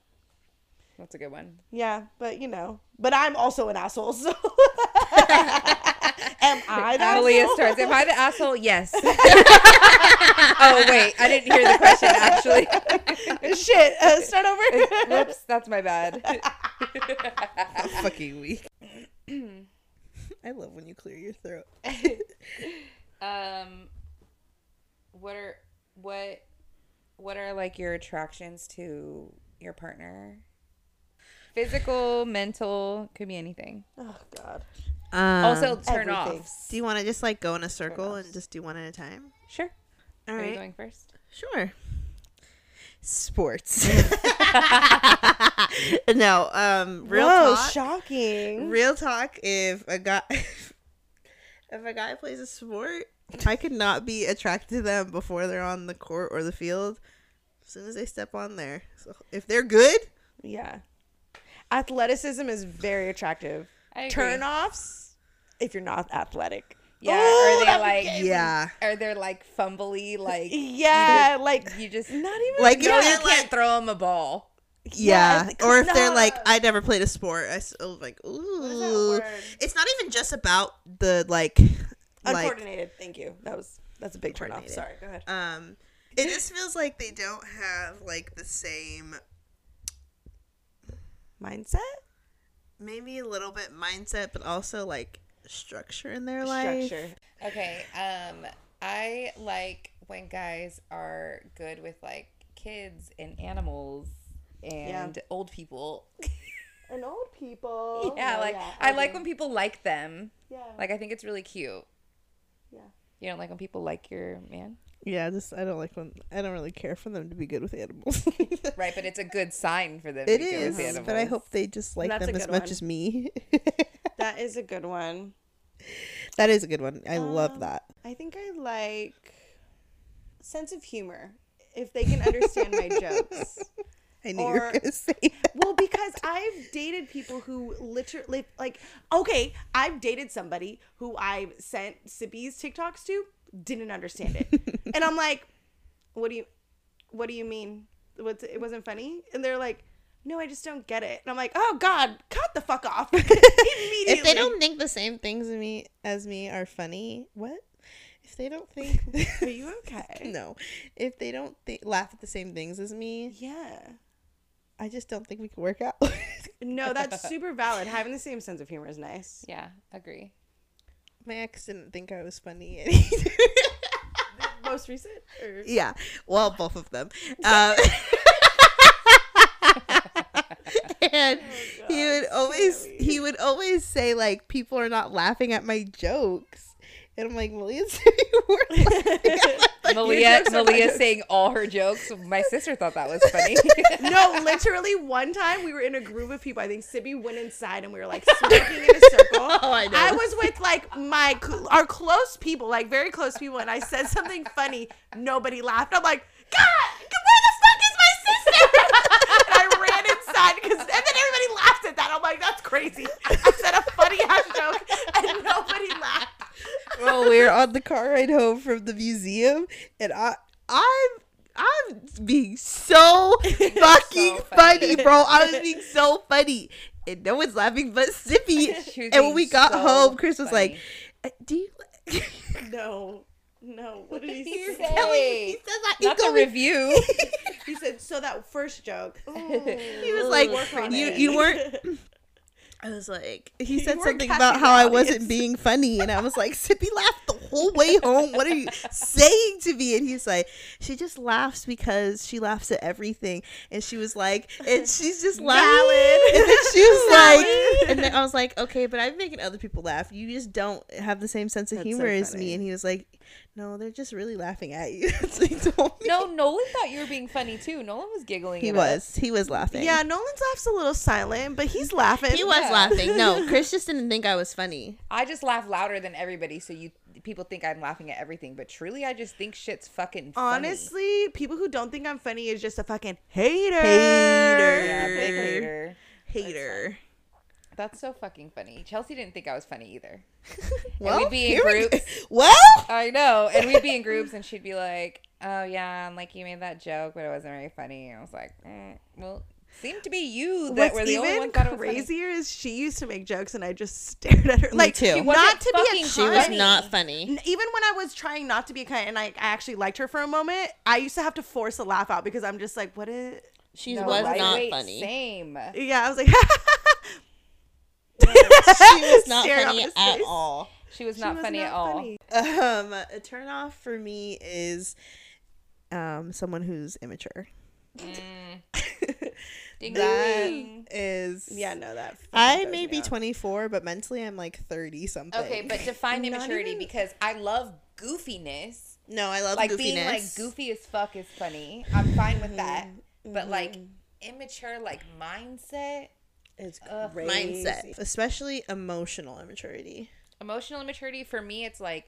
Speaker 1: That's a good one.
Speaker 3: Yeah, but you know, but I'm also an asshole. So am I the
Speaker 1: Aaliyah
Speaker 3: asshole?
Speaker 1: starts. Am I the asshole? Yes. oh wait, I didn't hear the question actually.
Speaker 3: Shit, uh, start over.
Speaker 1: Whoops, that's my bad.
Speaker 2: fucking weak. I love when you clear your throat.
Speaker 1: um, what are what what are like your attractions to your partner? Physical, mental, could be anything.
Speaker 3: oh God.
Speaker 2: Um,
Speaker 1: also, turn
Speaker 3: everything.
Speaker 1: offs.
Speaker 2: do you want to just like go in a circle and just do one at a time?
Speaker 1: Sure.
Speaker 2: All
Speaker 1: Are you going first?
Speaker 2: sure. Sports. no, um, real
Speaker 3: Whoa,
Speaker 2: talk.
Speaker 3: shocking.
Speaker 2: Real talk. If a guy, if a guy plays a sport, I could not be attracted to them before they're on the court or the field. As soon as they step on there, so if they're good,
Speaker 3: yeah. Athleticism is very attractive.
Speaker 1: I agree.
Speaker 3: Turn offs if you're not athletic.
Speaker 1: Yeah.
Speaker 3: Oh,
Speaker 1: are they
Speaker 3: that
Speaker 1: like?
Speaker 3: became-
Speaker 2: yeah,
Speaker 1: Are they like fumbly? Like
Speaker 3: Yeah, like
Speaker 1: you just
Speaker 3: not even
Speaker 2: Like,
Speaker 1: no,
Speaker 2: if
Speaker 1: you can't
Speaker 2: like-
Speaker 1: throw them a ball.
Speaker 2: Yeah,
Speaker 3: Yeah,
Speaker 2: or if they're like, I never played a sport. I was like, ooh. It's not even just about the like, like,
Speaker 3: Uncoordinated. Thank you. That was that's a big turn off. Sorry. Go ahead.
Speaker 2: um, it just feels like they don't have like the same,
Speaker 3: Mindset.
Speaker 2: maybe a little bit mindset, but also like structure in their life.
Speaker 3: Structure.
Speaker 1: Okay. Um, I like when guys are good with like kids and animals and old people.
Speaker 3: And old people.
Speaker 1: yeah,
Speaker 3: Oh,
Speaker 1: like
Speaker 3: yeah,
Speaker 1: I like when people like them.
Speaker 3: Yeah.
Speaker 1: Like I think it's really cute.
Speaker 3: Yeah.
Speaker 1: You don't like when people like your man,
Speaker 2: Yeah, just I don't like when I don't really care for them to be good with animals.
Speaker 1: right? But it's a good sign for them.
Speaker 2: It
Speaker 1: to be good with animals.
Speaker 2: but I hope they just like
Speaker 3: That's
Speaker 2: them as
Speaker 3: good
Speaker 2: much
Speaker 3: one.
Speaker 2: as me.
Speaker 3: That is a good one.
Speaker 2: That is a good one. I
Speaker 3: Um,
Speaker 2: love that.
Speaker 3: I think I like sense of humor. If they can understand my jokes.
Speaker 2: I knew you were gonna say that.
Speaker 3: Well, because I've dated people who literally like okay, I've dated somebody who I sent Sippy's TikToks to didn't understand it. and I'm like, "What do you what do you mean? What's it wasn't funny?" And they're like, "No, I just don't get it." And I'm like, "Oh god, cut the fuck off." Immediately.
Speaker 2: If they don't think the same things as me as me are funny, what? If they don't think
Speaker 3: Are you okay?
Speaker 2: No. If they don't think laugh at the same things as me,
Speaker 3: Yeah.
Speaker 2: I just don't think we can work out.
Speaker 3: No, that's super valid. Having the same sense of humor is nice.
Speaker 1: Yeah, agree.
Speaker 2: My ex didn't think I was funny.
Speaker 3: Most recent? Or?
Speaker 2: yeah. Well, both of them. Um, and he would always he would always say like people are not laughing at my jokes. And I'm like, said you were laughing at my
Speaker 1: Malia,
Speaker 3: jokes are my
Speaker 1: Malia saying all her jokes. My sister thought that was funny.
Speaker 3: no, literally one time we were in a group of people. I think Sibby went inside and we were like smoking in a circle.
Speaker 2: Oh, I know.
Speaker 3: I was with like my our close people, like very close people, and I said something funny. Nobody laughed. I'm like, God, where the fuck is my sister? and I ran inside because, and then everybody laughed at that. I'm like, that's crazy. I said a funny ass joke and nobody laughed.
Speaker 2: Well, we were on the car ride home from the museum, and I, I'm, I'm being so fucking funny.
Speaker 1: funny.
Speaker 2: bro. I was being so funny, and no one's laughing but Sippy. And when we got
Speaker 1: so
Speaker 2: home, Chris was like,
Speaker 1: funny.
Speaker 2: "Uh, "Do you?"
Speaker 3: No, no. What did he
Speaker 1: He
Speaker 3: say?
Speaker 1: said-
Speaker 2: Tell he says that- he
Speaker 1: Not the review.
Speaker 3: He said, so that first joke.
Speaker 2: He was like, "You, you weren't." I was like, he said something about how I wasn't being funny, and I was like, Sippy laughed the whole way home. What are you saying to me? And he's like, she just laughs because she laughs at everything, and she was like, and she's just laughing. And then she was like, and then I was like, okay, but I'm making other people laugh. You just don't have the same sense of
Speaker 3: That's so
Speaker 2: humor as me. And he was like, no, they're just really laughing at you. That's told me.
Speaker 1: no, Nolan thought you were being funny too. Nolan was giggling.
Speaker 2: he
Speaker 1: it
Speaker 2: was. He was laughing.
Speaker 3: Yeah, Nolan's laugh's a little silent, but he's laughing.
Speaker 2: He was
Speaker 1: Yeah.
Speaker 2: laughing. No, Chris just didn't think I was funny.
Speaker 1: I just laugh louder than everybody, so you people think I'm laughing at everything, but truly, I just think shit's fucking funny.
Speaker 3: Honestly, people who don't think I'm funny is just a fucking hater.
Speaker 2: Hater.
Speaker 1: yeah, big hater.
Speaker 2: Hater.
Speaker 1: That's so fucking funny. Chelsea didn't think I was funny either.
Speaker 2: Well,
Speaker 1: we'd be in
Speaker 2: here we
Speaker 1: groups.
Speaker 2: Well,
Speaker 1: I know, and we'd be in groups, and she'd be like, "Oh yeah," and like you made that joke, but it wasn't very funny. And I was like, mm, "Well, seemed to be you that
Speaker 3: What's
Speaker 1: were the only
Speaker 3: even
Speaker 1: one thought it was funny."
Speaker 3: crazier is she used to make jokes and I just stared at her. Like,
Speaker 2: too.
Speaker 3: Not to be a
Speaker 1: fucking
Speaker 2: she was not funny.
Speaker 3: Even when I was trying not to be a cunt and I, I actually liked her for a moment, I used to have to force a laugh out because I'm just like, what is.
Speaker 2: She
Speaker 1: No,
Speaker 2: was not
Speaker 1: lightweight,
Speaker 2: funny.
Speaker 1: Same.
Speaker 3: Yeah, I was like,
Speaker 2: She was not funny at all.
Speaker 1: She was
Speaker 3: She
Speaker 1: not
Speaker 3: was
Speaker 1: funny
Speaker 3: not
Speaker 1: at all.
Speaker 3: funny.
Speaker 2: Um, a turn off for me is um someone who's immature.
Speaker 1: Mm. Ding
Speaker 2: That
Speaker 1: ding.
Speaker 2: is
Speaker 3: Yeah, no, that.
Speaker 2: I may be
Speaker 3: me
Speaker 2: 24, but mentally I'm like 30 something.
Speaker 1: Okay, but define immaturity
Speaker 3: even-
Speaker 1: because I love goofiness.
Speaker 2: no, I love
Speaker 1: like
Speaker 2: goofiness.
Speaker 1: being like goofy as fuck is funny. I'm fine with that.
Speaker 3: Mm-hmm.
Speaker 1: But like immature like mindset,
Speaker 3: It's
Speaker 1: Ugh.
Speaker 3: crazy.
Speaker 2: mindset, especially emotional immaturity.
Speaker 1: emotional immaturity for me it's like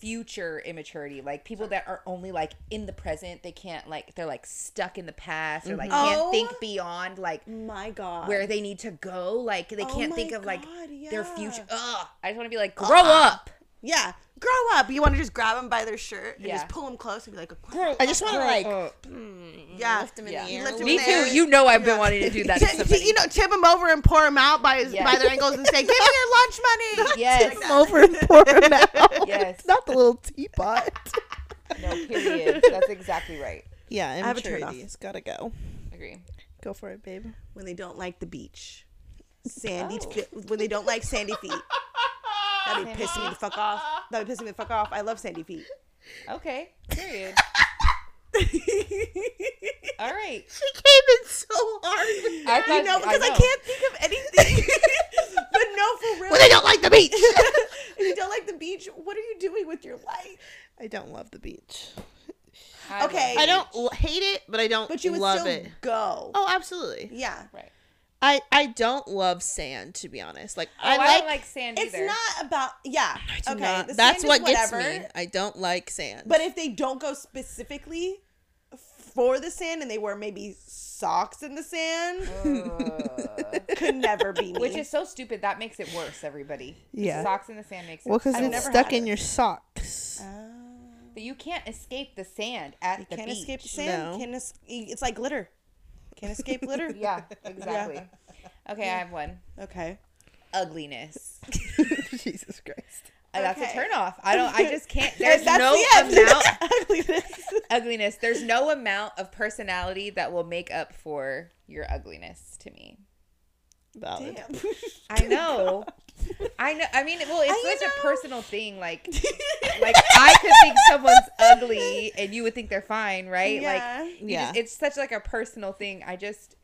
Speaker 1: future immaturity. Like people that are only like in the present, they can't like they're like stuck in the past or like mm-hmm. can't
Speaker 3: Oh.
Speaker 1: think beyond like
Speaker 3: My God.
Speaker 1: where they need to go. Like they
Speaker 3: Oh
Speaker 1: can't think of like
Speaker 3: God,
Speaker 1: their future. Ugh. I just want to be like grow up.
Speaker 3: Yeah, grow up. You want to just grab them by their shirt and
Speaker 1: Yeah.
Speaker 3: just pull them close and be like, grow
Speaker 2: I just want to like hmm,
Speaker 3: Yeah.
Speaker 2: lift him in
Speaker 1: Yeah.
Speaker 2: the air.
Speaker 3: lift him
Speaker 1: Me
Speaker 3: in
Speaker 2: little
Speaker 3: the
Speaker 1: too.
Speaker 3: air.
Speaker 1: You know I've been wanting to do that
Speaker 3: T-
Speaker 1: to
Speaker 3: t-
Speaker 1: somebody.
Speaker 3: you know, tip them over and pour them out by his,
Speaker 1: Yes.
Speaker 3: by their ankles and say, "Give me your lunch money."
Speaker 1: Yes.
Speaker 2: Tip him over and pour him out.
Speaker 1: Yes.
Speaker 2: Not the little teapot.
Speaker 1: No, period. That's exactly right.
Speaker 2: yeah, I
Speaker 3: have a turn
Speaker 2: immaturity.
Speaker 3: off.
Speaker 2: It's gotta go.
Speaker 1: Agree.
Speaker 2: Go for it, babe.
Speaker 3: When they don't like the beach, sandy.
Speaker 1: Oh.
Speaker 3: fi- when they don't like sandy feet, that'd be pissing me the fuck off. That'd be pissing me the fuck off. I love sandy feet.
Speaker 1: Okay. Period. All right.
Speaker 2: She came in so hard. With
Speaker 1: I thought
Speaker 3: I know because I,
Speaker 1: know.
Speaker 3: can't think of anything. but no, for real.
Speaker 2: Well, they don't like the beach.
Speaker 3: if you don't like the beach, what are you doing with your life?
Speaker 2: I don't love the beach.
Speaker 1: I
Speaker 3: Okay.
Speaker 1: love
Speaker 2: I don't hate it, but I don't
Speaker 3: But you would
Speaker 2: love
Speaker 3: still
Speaker 2: it.
Speaker 3: go.
Speaker 2: Oh, absolutely.
Speaker 3: Yeah.
Speaker 1: Right.
Speaker 2: I I don't love sand to be honest. Like
Speaker 1: Oh,
Speaker 2: I
Speaker 1: I,
Speaker 2: like,
Speaker 1: don't like sand
Speaker 3: It's
Speaker 1: either.
Speaker 3: not about yeah.
Speaker 2: do
Speaker 3: okay,
Speaker 2: not- that's
Speaker 3: what
Speaker 2: what
Speaker 3: is
Speaker 2: gets
Speaker 3: whatever,
Speaker 2: me. I don't like sand.
Speaker 3: But if they don't go specifically for the sand and they wear maybe socks in the sand,
Speaker 1: Ugh.
Speaker 3: could never be me.
Speaker 1: Which is so stupid. That makes it worse. Everybody.
Speaker 2: Yeah.
Speaker 1: Socks in the sand makes it.
Speaker 2: well, because it's
Speaker 3: never
Speaker 2: stuck in
Speaker 3: it.
Speaker 2: your socks.
Speaker 3: Oh.
Speaker 1: But you can't escape the sand at
Speaker 3: You
Speaker 1: the
Speaker 3: can't
Speaker 1: beach.
Speaker 3: escape the sand.
Speaker 2: No.
Speaker 3: Can't es- it's like glitter. Can't escape glitter.
Speaker 1: Yeah, exactly. Okay, I have one.
Speaker 3: Okay.
Speaker 1: Ugliness.
Speaker 2: Jesus Christ.
Speaker 1: Uh, That's a turn off. I don't. I just can't. There's
Speaker 3: that's
Speaker 1: no
Speaker 3: the
Speaker 1: amount
Speaker 3: Ugliness.
Speaker 1: ugliness. There's no amount of personality that will make up for your ugliness to me.
Speaker 2: Valid.
Speaker 3: Damn.
Speaker 1: I know. I know. I mean, well,
Speaker 3: I
Speaker 1: it's such
Speaker 3: know.
Speaker 1: a personal thing. Like, like I could think someone's ugly, and you would think they're fine, right?
Speaker 3: Yeah.
Speaker 1: Like,
Speaker 2: Yeah.
Speaker 1: just- it's such like a personal thing. I just,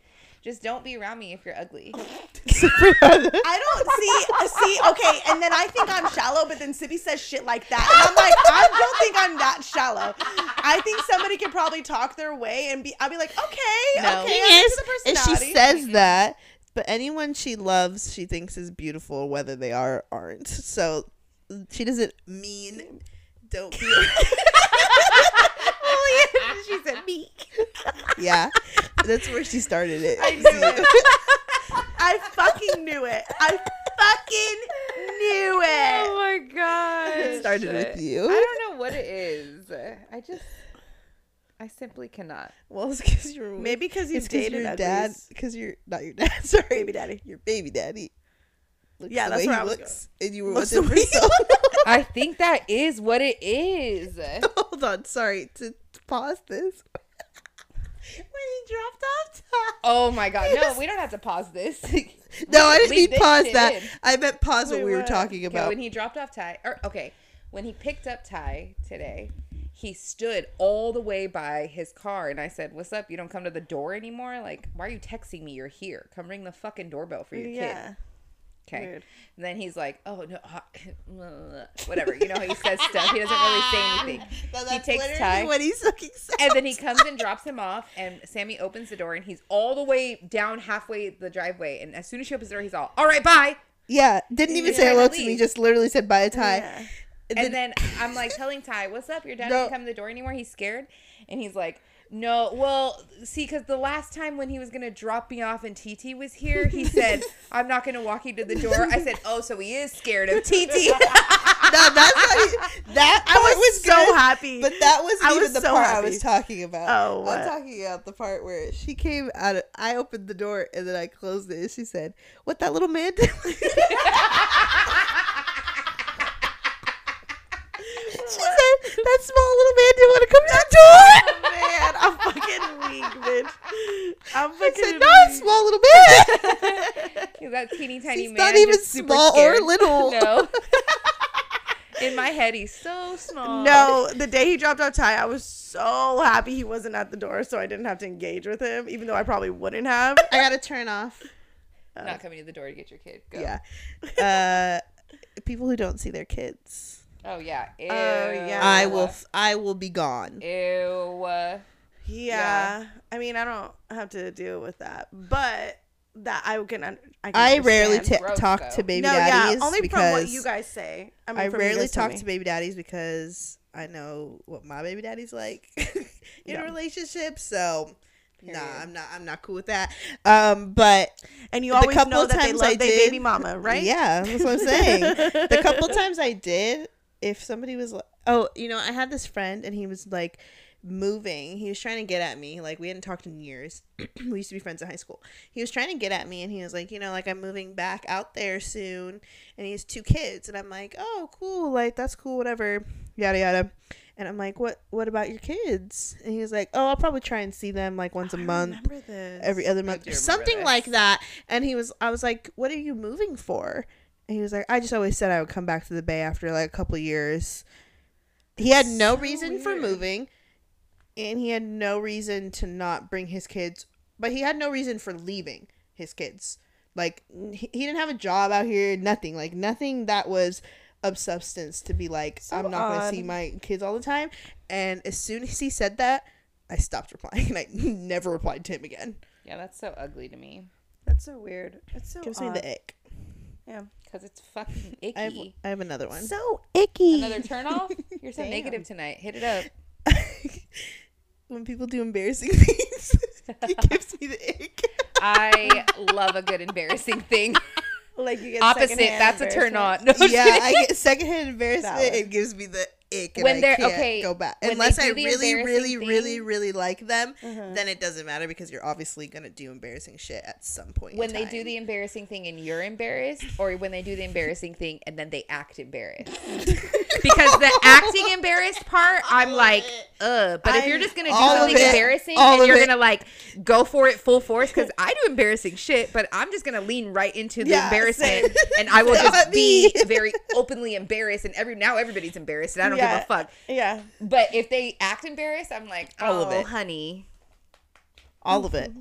Speaker 1: just don't be around me if you're ugly.
Speaker 3: I don't see uh, see okay, and then I think I'm shallow, but then Sibby says shit like that, and I'm like, I don't think I'm that shallow. I think somebody can probably talk their way and be. I'll be like, okay,
Speaker 1: No.
Speaker 3: okay,
Speaker 2: Thing is,
Speaker 3: into the
Speaker 2: is she says that, but anyone she loves, she thinks is beautiful, whether they are or aren't. So she doesn't mean don't be.
Speaker 1: Oh, she said me.
Speaker 2: yeah, that's where she started it.
Speaker 3: I knew it. I fucking knew it. I fucking knew it.
Speaker 1: Oh my god!
Speaker 2: It started with you.
Speaker 1: I don't know what it is. I just, I simply cannot.
Speaker 2: Well, it's because you're
Speaker 3: Maybe because you dated
Speaker 2: your dad. Because you're not your dad. Sorry,
Speaker 3: Baby daddy.
Speaker 2: Your baby daddy. Looks
Speaker 3: Yeah,
Speaker 2: the
Speaker 3: that's
Speaker 2: way
Speaker 3: where
Speaker 2: he
Speaker 3: I
Speaker 2: looks, and you were
Speaker 3: Looks
Speaker 2: with him
Speaker 3: the
Speaker 2: for
Speaker 3: way-
Speaker 2: so.
Speaker 1: I think that is what it is.
Speaker 2: Hold on, sorry to, to pause this. when he dropped off top.
Speaker 1: Oh my god! No, we don't have to pause this.
Speaker 2: No, I didn't mean pause that.
Speaker 1: in.
Speaker 2: I meant pause what
Speaker 3: Wait,
Speaker 2: we were
Speaker 3: what?
Speaker 2: talking
Speaker 1: Okay,
Speaker 2: about.
Speaker 1: when he dropped off Ty, or okay, when he picked up Ty today, he stood all the way by his car, and I said, "What's up? You don't come to the door anymore? Like, why are you texting me? You're here. Come ring the fucking doorbell for your
Speaker 3: Yeah.
Speaker 1: kid." Okay.
Speaker 3: Weird.
Speaker 1: And then he's like, "Oh no, uh, whatever." You know, how he says stuff. He doesn't really say anything. He takes Ty.
Speaker 2: what he's said.
Speaker 1: And then he comes and drops him off, and Sammy opens the door, and he's all the way down halfway the driveway. And as soon as she opens the door, he's all, "All right, bye."
Speaker 2: Yeah, didn't even
Speaker 1: Yeah,
Speaker 2: say hello to me. Just literally said bye Ty.
Speaker 3: Yeah.
Speaker 1: And then I'm like telling Ty, "What's up? Your dad
Speaker 2: No.
Speaker 1: doesn't come to the door anymore. He's scared." And he's like, "No, well, see, because the last time when he was gonna drop me off and TT was here, he said I'm not gonna walk you to the door." I said, "Oh, so he is scared of TT."
Speaker 2: no, that's not. That
Speaker 3: I was,
Speaker 2: was,
Speaker 3: so
Speaker 2: good,
Speaker 3: happy.
Speaker 2: But that wasn't
Speaker 3: I
Speaker 2: even
Speaker 3: was
Speaker 2: the
Speaker 3: so
Speaker 2: part I was talking about.
Speaker 3: Oh, what?
Speaker 2: I'm talking about the part where she came out. Of, I opened the door and then I closed it. And she said, "What that little man did?" she said, "That small little man didn't want to come to the door."
Speaker 3: man, I'm fucking weak, bitch. I'm
Speaker 2: I
Speaker 3: fucking
Speaker 2: said, "No, small little man."
Speaker 1: He's that teeny tiny
Speaker 2: He's
Speaker 1: man.
Speaker 2: not even
Speaker 1: just super
Speaker 2: small or little.
Speaker 1: No. In my head, he's so small.
Speaker 3: No, the day he dropped off Ty, I was so happy he wasn't at the door, so I didn't have to engage with him, even though I probably wouldn't have.
Speaker 2: I gotta turn off.
Speaker 1: not coming to the door to get your kid. Go.
Speaker 2: Yeah. Uh, people who don't see their kids.
Speaker 1: Oh yeah. Ew.
Speaker 3: yeah.
Speaker 2: I will. f- I will be gone.
Speaker 1: Ew.
Speaker 3: Yeah. I mean, I don't have to deal with that, but that I can. un- I, can
Speaker 2: I rarely t-
Speaker 1: Gross,
Speaker 2: talk
Speaker 1: though.
Speaker 2: to baby
Speaker 3: no,
Speaker 2: daddies
Speaker 3: yeah, only
Speaker 2: because
Speaker 3: from what you guys say. I, mean,
Speaker 2: I
Speaker 3: from what you
Speaker 2: rarely talk
Speaker 3: me.
Speaker 2: to baby daddies because I know what my baby daddy's like in
Speaker 3: Yeah.
Speaker 2: a relationship. So.
Speaker 1: Period.
Speaker 2: Nah, I'm not. I'm not cool with that. Um, but
Speaker 3: and you
Speaker 2: the
Speaker 3: always
Speaker 2: couple
Speaker 3: know
Speaker 2: of
Speaker 3: that they love their baby mama, right?
Speaker 2: Yeah, that's what I'm saying. the couple times I did, if somebody was like, oh, you know, I had this friend and he was like moving. He was trying to get at me. Like we hadn't talked in years. we used to be friends in high school. He was trying to get at me and he was like, you know, like I'm moving back out there soon and he has two kids and I'm like, "Oh, cool. Like that's cool, whatever." Yada yada. And I'm like, "What what about your kids?" And he was like, "Oh, I'll probably try and see them like once a
Speaker 3: I
Speaker 2: month."
Speaker 3: remember this.
Speaker 2: every other month, something
Speaker 1: this.
Speaker 2: like that. And he was, I was like, "What are you moving for?" And he was like, "I just always said I would come back to the Bay after like a couple of years." He had no
Speaker 3: so
Speaker 2: reason for moving, and he had no reason to not bring his kids, but he had no reason for leaving his kids. Like he, he didn't have a job out here, nothing. Like nothing that was of substance to be like,
Speaker 3: So
Speaker 2: I'm not going to see my kids all the time. And as soon as he said that, I stopped replying and I never replied to him again.
Speaker 1: Yeah, that's so ugly to me.
Speaker 3: That's That's so weird. It's so
Speaker 2: Gives me the ick.
Speaker 3: Yeah.
Speaker 1: Because it's fucking
Speaker 2: I have,
Speaker 1: icky.
Speaker 2: I have another one.
Speaker 3: So icky.
Speaker 1: Another turn off? You're so negative tonight. Hit it up.
Speaker 2: when people do embarrassing things, it gives me the ick.
Speaker 1: I love a good embarrassing thing.
Speaker 3: like you get
Speaker 1: Opposite, that's a turn on. No,
Speaker 2: yeah. I get secondhand embarrassment. It gives me the ick, and
Speaker 1: When
Speaker 2: I
Speaker 1: they're-
Speaker 2: can't
Speaker 1: okay,
Speaker 2: go back unless I really, really,
Speaker 1: embarrassing
Speaker 2: really, really like them.
Speaker 3: Uh-huh.
Speaker 2: Then it doesn't matter because you're obviously gonna do embarrassing shit at some point.
Speaker 1: when
Speaker 2: in
Speaker 1: they do the embarrassing thing and you're embarrassed, or when they do the embarrassing thing and then they act embarrassed. because the acting embarrassed part, I'm like, ugh. But if you're just gonna do
Speaker 2: all
Speaker 1: something
Speaker 2: it.
Speaker 1: embarrassing
Speaker 2: All
Speaker 1: and you're
Speaker 2: it.
Speaker 1: gonna like go for it full force, because I do embarrassing shit, but I'm just gonna lean right into the
Speaker 3: Yeah,
Speaker 1: embarrassment
Speaker 3: same.
Speaker 1: and I will just be very openly embarrassed. And every now everybody's embarrassed, and I don't
Speaker 3: Yeah.
Speaker 1: give a fuck.
Speaker 3: Yeah.
Speaker 1: But if they act embarrassed, I'm like, oh,
Speaker 2: All of it.
Speaker 1: honey.
Speaker 2: all of it.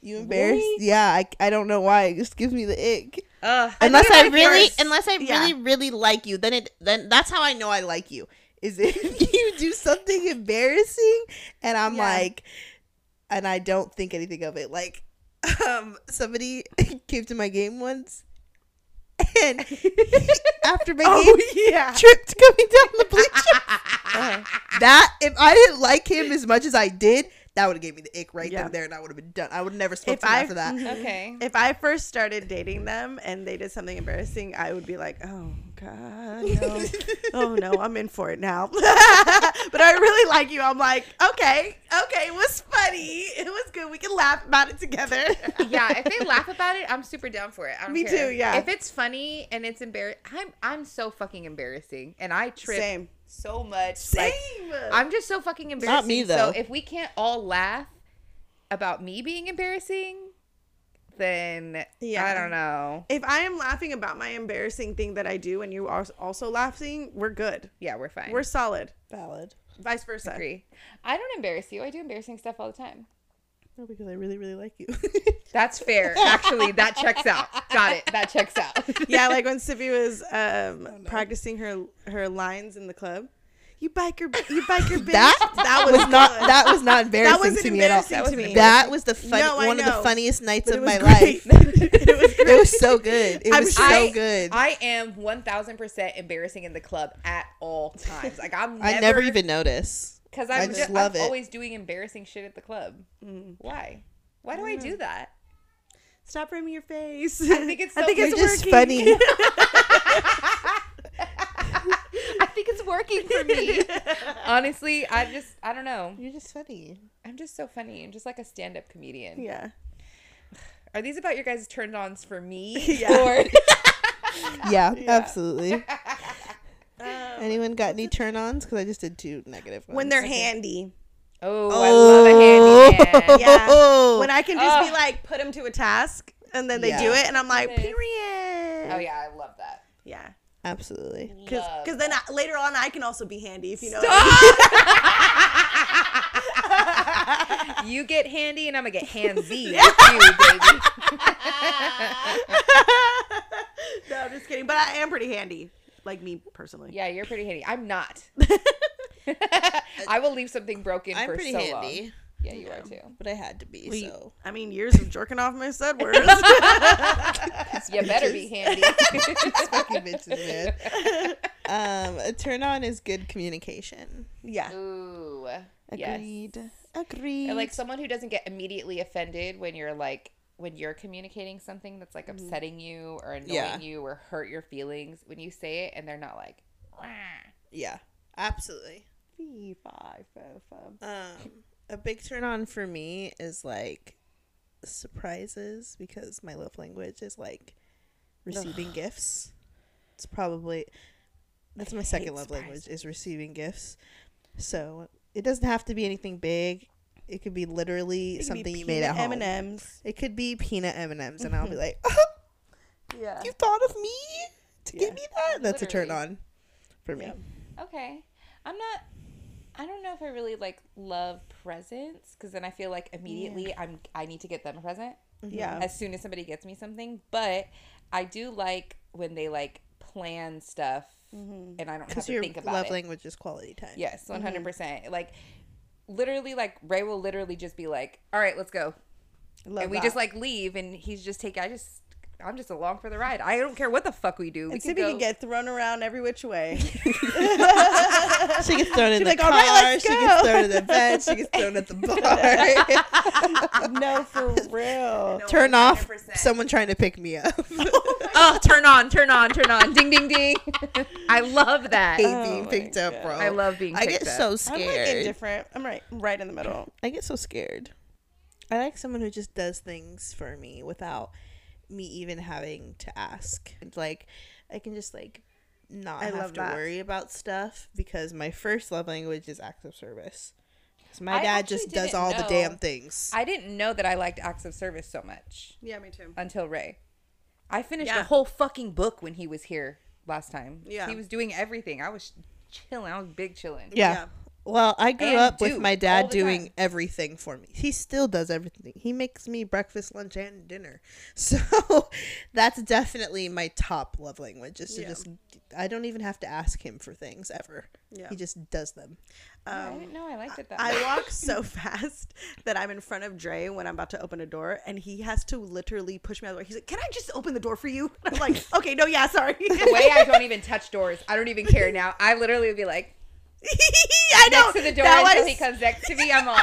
Speaker 2: You embarrassed? Yeah, I, I don't know why. It just gives me the ick.
Speaker 1: Uh,
Speaker 2: unless
Speaker 3: think
Speaker 2: I really
Speaker 3: you're-
Speaker 2: unless I
Speaker 3: yeah.
Speaker 2: really really like you, then it then that's how I know I like you. Is if you do something embarrassing and I'm
Speaker 3: Yeah.
Speaker 2: like and I don't think anything of it. Like um somebody came to my game once and after my
Speaker 3: Oh yeah.
Speaker 2: tripped coming down the bleachers. That if I didn't like him as much as I did, that would have gave me the ick right
Speaker 3: Yeah.
Speaker 2: then and there, and I would have been done. I would have never spoke
Speaker 3: If
Speaker 2: to him
Speaker 3: I
Speaker 2: after that.
Speaker 1: okay.
Speaker 3: If I first started dating them and they did something embarrassing, I would be like, "Oh God, no! oh no, I'm in for it now." but I really like you. I'm like, "Okay, okay, it was funny. It was good. We can laugh about it together."
Speaker 1: yeah, if they laugh about it, I'm super down for it. I don't
Speaker 3: Me
Speaker 1: care.
Speaker 3: too, yeah.
Speaker 1: If it's funny and it's embarrassing, I'm I'm so fucking embarrassing, and I trip
Speaker 3: Same.
Speaker 1: So much.
Speaker 3: Same.
Speaker 1: Like, I'm just so fucking embarrassing.
Speaker 2: me,
Speaker 1: So
Speaker 2: though.
Speaker 1: if we can't all laugh about me being embarrassing, then
Speaker 3: Yeah.
Speaker 1: I don't know.
Speaker 3: if I am laughing about my embarrassing thing that I do, and you are also laughing, we're good.
Speaker 1: Yeah, we're fine.
Speaker 3: We're solid.
Speaker 2: Valid.
Speaker 3: Vice versa.
Speaker 1: agree. I don't embarrass you. I do embarrassing stuff all the time.
Speaker 2: No, because I really, really like you.
Speaker 1: That's fair. Actually, that checks out. Got it. That checks out.
Speaker 3: yeah, like when Sippy was um, practicing her her lines in the club. You biker, you biker bitch.
Speaker 2: that
Speaker 3: that
Speaker 2: was not that was not embarrassing
Speaker 3: wasn't
Speaker 2: to me at all.
Speaker 1: That
Speaker 3: to
Speaker 1: wasn't
Speaker 3: me.
Speaker 2: That was the fun,
Speaker 3: No, I
Speaker 2: one of the funniest nights
Speaker 3: But
Speaker 2: of my
Speaker 3: was
Speaker 2: life.
Speaker 3: it was.
Speaker 2: It was so good. It
Speaker 3: I'm
Speaker 2: was
Speaker 3: sure-
Speaker 2: so
Speaker 1: I-
Speaker 2: good.
Speaker 1: I am one thousand percent embarrassing in the club at all times. Like I'm. Never,
Speaker 2: I never even notice.
Speaker 1: Because
Speaker 2: I
Speaker 1: I'm
Speaker 2: just
Speaker 1: just
Speaker 2: love
Speaker 1: I'm
Speaker 2: it.
Speaker 1: always doing embarrassing shit at the club.
Speaker 3: Mm.
Speaker 1: Why? Why do I do that?
Speaker 3: Stop framing your face.
Speaker 1: I think it's. So
Speaker 3: I think it's
Speaker 2: just funny.
Speaker 1: I think it's working for me. Honestly, I just I don't know.
Speaker 2: You're just funny.
Speaker 1: I'm just so funny. I'm just like a stand-up comedian.
Speaker 3: Yeah.
Speaker 1: Are these about your guys' turn-ons for me?
Speaker 3: Yeah.
Speaker 1: Or
Speaker 2: Yeah, absolutely.
Speaker 3: Um,
Speaker 2: Anyone got any turn-ons? Because I just did two negative ones.
Speaker 3: when they're handy.
Speaker 1: oh, I love a handyman.
Speaker 3: Yeah. When I can just be like, put them to a task, and then they
Speaker 2: Yeah.
Speaker 3: do it, and I'm like,
Speaker 1: Yes.
Speaker 3: period.
Speaker 1: Oh yeah, I love that.
Speaker 3: Yeah.
Speaker 2: absolutely.
Speaker 3: Because
Speaker 1: Love
Speaker 3: then I, later on, I can also be handy if you know.
Speaker 1: You get handy, and I'm gonna get handsy with you, baby.
Speaker 3: no, I'm just kidding. But I am pretty handy, like me personally.
Speaker 1: Yeah, you're pretty handy. I'm not. I will leave something broken
Speaker 2: I'm
Speaker 1: for
Speaker 2: pretty
Speaker 1: so
Speaker 2: handy,
Speaker 1: long. Yeah, you are too.
Speaker 2: but I had to be.
Speaker 3: We-
Speaker 2: so
Speaker 3: I mean, years of jerking off my Sudworth.
Speaker 1: You better be handy.
Speaker 2: fucking bitches, man. Um, a turn on is good communication.
Speaker 3: yeah.
Speaker 1: Ooh. Yes.
Speaker 3: Agreed. Agreed.
Speaker 1: Like someone who doesn't get immediately offended when you're like when you're communicating something that's like
Speaker 3: Mm-hmm.
Speaker 1: upsetting you or annoying
Speaker 2: Yeah.
Speaker 1: you or hurt your feelings when you say it and they're not like "Wah."
Speaker 2: Yeah, absolutely.
Speaker 3: Fee, fi, fo.
Speaker 2: Um, a big turn on for me is like surprises because my love language is like receiving gifts. It's probably that's my second love language is receiving gifts. So it doesn't have to be anything big. It could be literally
Speaker 3: It could be
Speaker 2: something you made at
Speaker 3: peanut
Speaker 2: home.
Speaker 3: M&Ms.
Speaker 2: It could be peanut M and M's, and I'll be mm-hmm. like, oh,
Speaker 3: Yeah.
Speaker 2: "You thought of me to
Speaker 3: Yeah.
Speaker 2: give me that." That's a turn on for me.
Speaker 3: Yeah.
Speaker 1: okay i'm not i don't know if i really like love presents because then i feel like immediately i'm i need to get them a present mm-hmm.
Speaker 3: Yeah.
Speaker 1: as soon as somebody gets me something but i do like when they like plan stuff mm-hmm. and i don't have
Speaker 2: Because
Speaker 1: to
Speaker 2: your
Speaker 1: think about it.
Speaker 2: love
Speaker 1: it
Speaker 2: language is quality time.
Speaker 1: Yes, one hundred percent. Like literally, like Ray will literally just be like, "All right, let's go,"
Speaker 3: Love
Speaker 1: and we
Speaker 3: that.
Speaker 1: just like leave, and he's just taking. I just, I'm just along for the ride. I don't care what the fuck we do. We
Speaker 3: And
Speaker 1: can go.
Speaker 3: can get thrown around every which way.
Speaker 2: She gets thrown in
Speaker 3: She's
Speaker 2: the
Speaker 3: like,
Speaker 2: car.
Speaker 3: "All right, let's
Speaker 2: she
Speaker 3: go."
Speaker 2: gets thrown in the bed. She gets thrown at the bar.
Speaker 3: no, for real.
Speaker 1: No,
Speaker 2: Turn off
Speaker 1: 100%.
Speaker 2: someone trying to pick me up.
Speaker 1: oh, turn on, turn on, turn on. Ding, ding, ding. I love that.
Speaker 2: hate
Speaker 3: Oh
Speaker 2: being
Speaker 3: my
Speaker 2: picked up, bro.
Speaker 1: I love being
Speaker 2: I
Speaker 1: picked
Speaker 2: get
Speaker 1: up.
Speaker 2: so
Speaker 3: I'm like
Speaker 2: scared.
Speaker 3: indifferent. I'm right, right in the middle.
Speaker 2: I get so scared. I like someone who just does things for me without me even having to ask. It's like I can just like not
Speaker 3: I
Speaker 2: have
Speaker 3: love
Speaker 2: to
Speaker 3: that.
Speaker 2: worry about stuff because my first love language is acts of service. 'Cause my
Speaker 1: I
Speaker 2: dad
Speaker 1: actually
Speaker 2: just does
Speaker 1: didn't
Speaker 2: all the
Speaker 1: know-
Speaker 2: damn things.
Speaker 1: I didn't know that I liked acts of service so much
Speaker 3: Yeah, me too.
Speaker 1: until Ray. I finished
Speaker 3: Yeah.
Speaker 1: a whole fucking book when he was here last time.
Speaker 3: Yeah.
Speaker 1: He was doing everything. I was chilling. I was big chilling.
Speaker 2: yeah.
Speaker 3: Yeah.
Speaker 2: Well, I grew
Speaker 1: And
Speaker 2: up
Speaker 1: do
Speaker 2: with my dad doing
Speaker 1: time.
Speaker 2: everything for me. He still does everything. He makes me breakfast, lunch, and dinner. So that's definitely my top love language. Is to
Speaker 3: Yeah.
Speaker 2: just I don't even have to ask him for things ever.
Speaker 3: Yeah.
Speaker 2: He just does them.
Speaker 1: I
Speaker 3: Um,
Speaker 1: didn't know I liked it that
Speaker 3: I
Speaker 1: much.
Speaker 3: walk so fast that I'm in front of Dre when I'm about to open a door, and he has to literally push me out of the way. He's like, "Can I just open the door for you?" And I'm like, "Okay, no, yeah, sorry."
Speaker 1: the way I don't even touch doors. I don't even care now. I literally would be like
Speaker 3: I know.
Speaker 1: next to the door
Speaker 3: now,
Speaker 1: until
Speaker 3: I,
Speaker 1: he comes next to me. I'm all.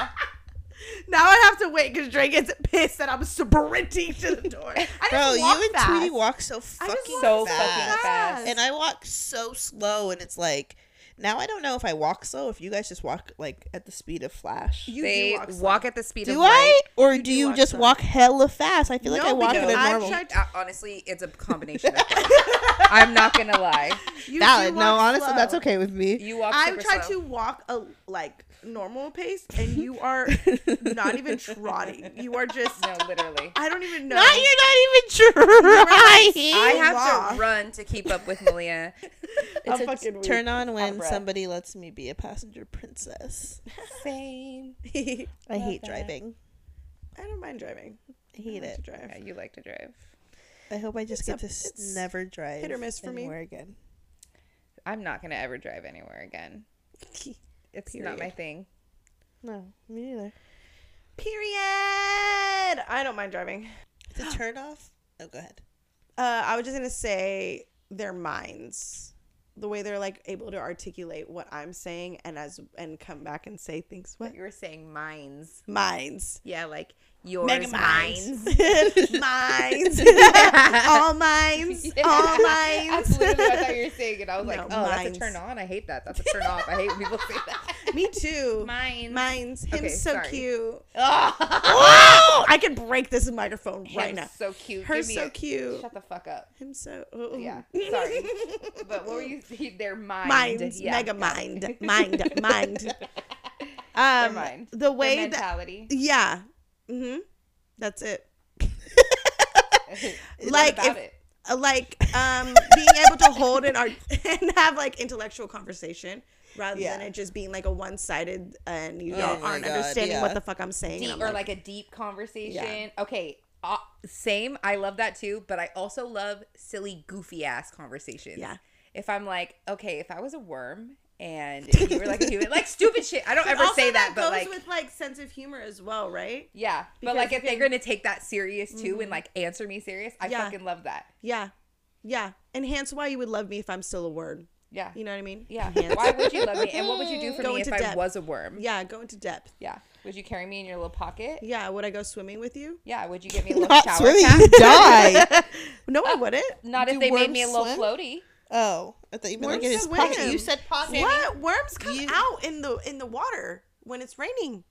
Speaker 3: now I have to wait because Dre gets pissed that I'm sprinting to the door. I just
Speaker 2: Bro,
Speaker 3: walk
Speaker 2: you and
Speaker 3: fast.
Speaker 2: Tweety walk so
Speaker 3: I just
Speaker 2: fucking
Speaker 3: walk
Speaker 1: So
Speaker 2: fast.
Speaker 1: fucking fast.
Speaker 2: And I walk so slow, and it's like now I don't know if I walk slow. If you guys just walk like at the speed of Flash.
Speaker 3: You
Speaker 1: they
Speaker 3: do
Speaker 1: walk,
Speaker 3: walk
Speaker 1: at the speed
Speaker 2: do
Speaker 1: of light.
Speaker 2: I, or
Speaker 3: You
Speaker 2: do
Speaker 3: do
Speaker 2: you
Speaker 3: walk
Speaker 2: just
Speaker 3: slow.
Speaker 2: walk hella fast? I feel like
Speaker 3: No,
Speaker 2: I walk at
Speaker 3: because
Speaker 2: a
Speaker 3: I've
Speaker 2: normal.
Speaker 3: tried-
Speaker 1: Uh, honestly, it's a combination of both. I'm not gonna lie.
Speaker 3: You do
Speaker 2: Valid. No,
Speaker 3: walk
Speaker 2: honestly, that's okay with me.
Speaker 1: You walk.
Speaker 3: I've
Speaker 1: super
Speaker 3: tried
Speaker 1: slow.
Speaker 3: to walk a like normal pace, and you are not even trotting. You are just.
Speaker 1: No, literally.
Speaker 3: I don't even know.
Speaker 2: Not you're not even trying.
Speaker 1: I have
Speaker 3: Raw.
Speaker 1: to run to keep up with Malia.
Speaker 3: I'm
Speaker 2: It's a
Speaker 3: fucking weak.
Speaker 2: turn on when
Speaker 1: breath.
Speaker 2: somebody lets me be a passenger princess.
Speaker 1: Same.
Speaker 2: I
Speaker 1: Love
Speaker 2: hate
Speaker 1: that.
Speaker 2: driving.
Speaker 3: I don't mind driving.
Speaker 2: I hate
Speaker 3: I like
Speaker 2: it.
Speaker 3: to drive.
Speaker 1: Yeah, you like to drive.
Speaker 2: I hope I just
Speaker 3: It's
Speaker 2: get
Speaker 3: up-
Speaker 2: to never drive
Speaker 3: hit or miss for me.
Speaker 2: anywhere again.
Speaker 1: I'm not gonna ever drive anywhere again. It's not my thing.
Speaker 2: No, me neither.
Speaker 3: Period. I don't mind driving.
Speaker 2: It's a turn off. Oh, go ahead.
Speaker 3: Uh, I was just gonna say their minds, the way they're like able to articulate what I'm saying, and as and come back and say things. What
Speaker 1: You were saying minds.
Speaker 3: minds?
Speaker 1: Yeah, like yours,
Speaker 3: Mega
Speaker 1: mines.
Speaker 3: minds. minds. all minds.
Speaker 1: Yeah.
Speaker 3: All minds.
Speaker 1: That's literally what I thought you were saying, and I was like,
Speaker 3: No,
Speaker 1: "Oh, that's a turn on. I hate that. That's a turn off. I hate when people say that."
Speaker 3: Me too.
Speaker 1: Mines.
Speaker 3: Minds. Him's
Speaker 1: Okay,
Speaker 3: so
Speaker 1: sorry.
Speaker 3: cute.
Speaker 1: Oh,
Speaker 3: I can break this microphone right now.
Speaker 1: so cute.
Speaker 3: Her so
Speaker 1: a-
Speaker 3: cute.
Speaker 1: Shut the fuck up.
Speaker 3: Him so. oh.
Speaker 1: Yeah, sorry. But what were you? Their mind.
Speaker 3: Minds.
Speaker 1: Yeah,
Speaker 3: Mega mind. Mind. Mind.
Speaker 1: Their
Speaker 3: Um,
Speaker 1: mind.
Speaker 3: the way that
Speaker 1: mentality.
Speaker 3: yeah, mm-hmm. That's it. Like, if-
Speaker 1: it?
Speaker 3: Uh, like um, being able to hold and art and have like intellectual conversation rather
Speaker 2: Yeah.
Speaker 3: than it just being like a one sided and you
Speaker 2: Oh
Speaker 3: don't aren't
Speaker 2: God,
Speaker 3: understanding
Speaker 2: yeah.
Speaker 3: what the fuck I'm saying.
Speaker 1: deep or
Speaker 3: I'm
Speaker 1: like, a deep conversation. Okay, uh, same. I love that too, but I also love silly, goofy ass conversations.
Speaker 3: Yeah.
Speaker 1: If I'm like, okay, if I was a worm and you were like a human, like stupid shit. I don't ever
Speaker 3: also
Speaker 1: say that, but
Speaker 3: goes
Speaker 1: like,
Speaker 3: with like sense of humor as well, right?
Speaker 1: yeah.
Speaker 3: because
Speaker 1: But like,
Speaker 3: you
Speaker 1: if they're gonna take that serious too and mm-hmm. like answer me serious, I
Speaker 3: Yeah.
Speaker 1: fucking love that.
Speaker 3: Yeah, yeah. And hence why you would love me if I'm still a word.
Speaker 1: Yeah.
Speaker 3: You know what I mean?
Speaker 1: Yeah.
Speaker 3: Hence-
Speaker 1: Why would you love me? And what would you do for
Speaker 3: Go
Speaker 1: me if
Speaker 3: into
Speaker 1: I
Speaker 3: depth.
Speaker 1: was a worm?
Speaker 3: Yeah, go into depth.
Speaker 1: Yeah. Would you carry me in your little pocket?
Speaker 3: Yeah, would I go swimming with you?
Speaker 1: Yeah. Would you give me a little
Speaker 2: Not
Speaker 1: shower
Speaker 2: swimming,
Speaker 1: cap?
Speaker 2: you die.
Speaker 3: No, I uh, wouldn't.
Speaker 1: Not
Speaker 2: Do
Speaker 1: if they made me a little
Speaker 2: swim?
Speaker 1: floaty.
Speaker 2: Oh, I thought you meant like in
Speaker 3: Worms
Speaker 2: his pocket.
Speaker 3: swim.
Speaker 2: You said pocket.
Speaker 3: What? Worms come
Speaker 2: You-
Speaker 3: out in the in the water when it's raining.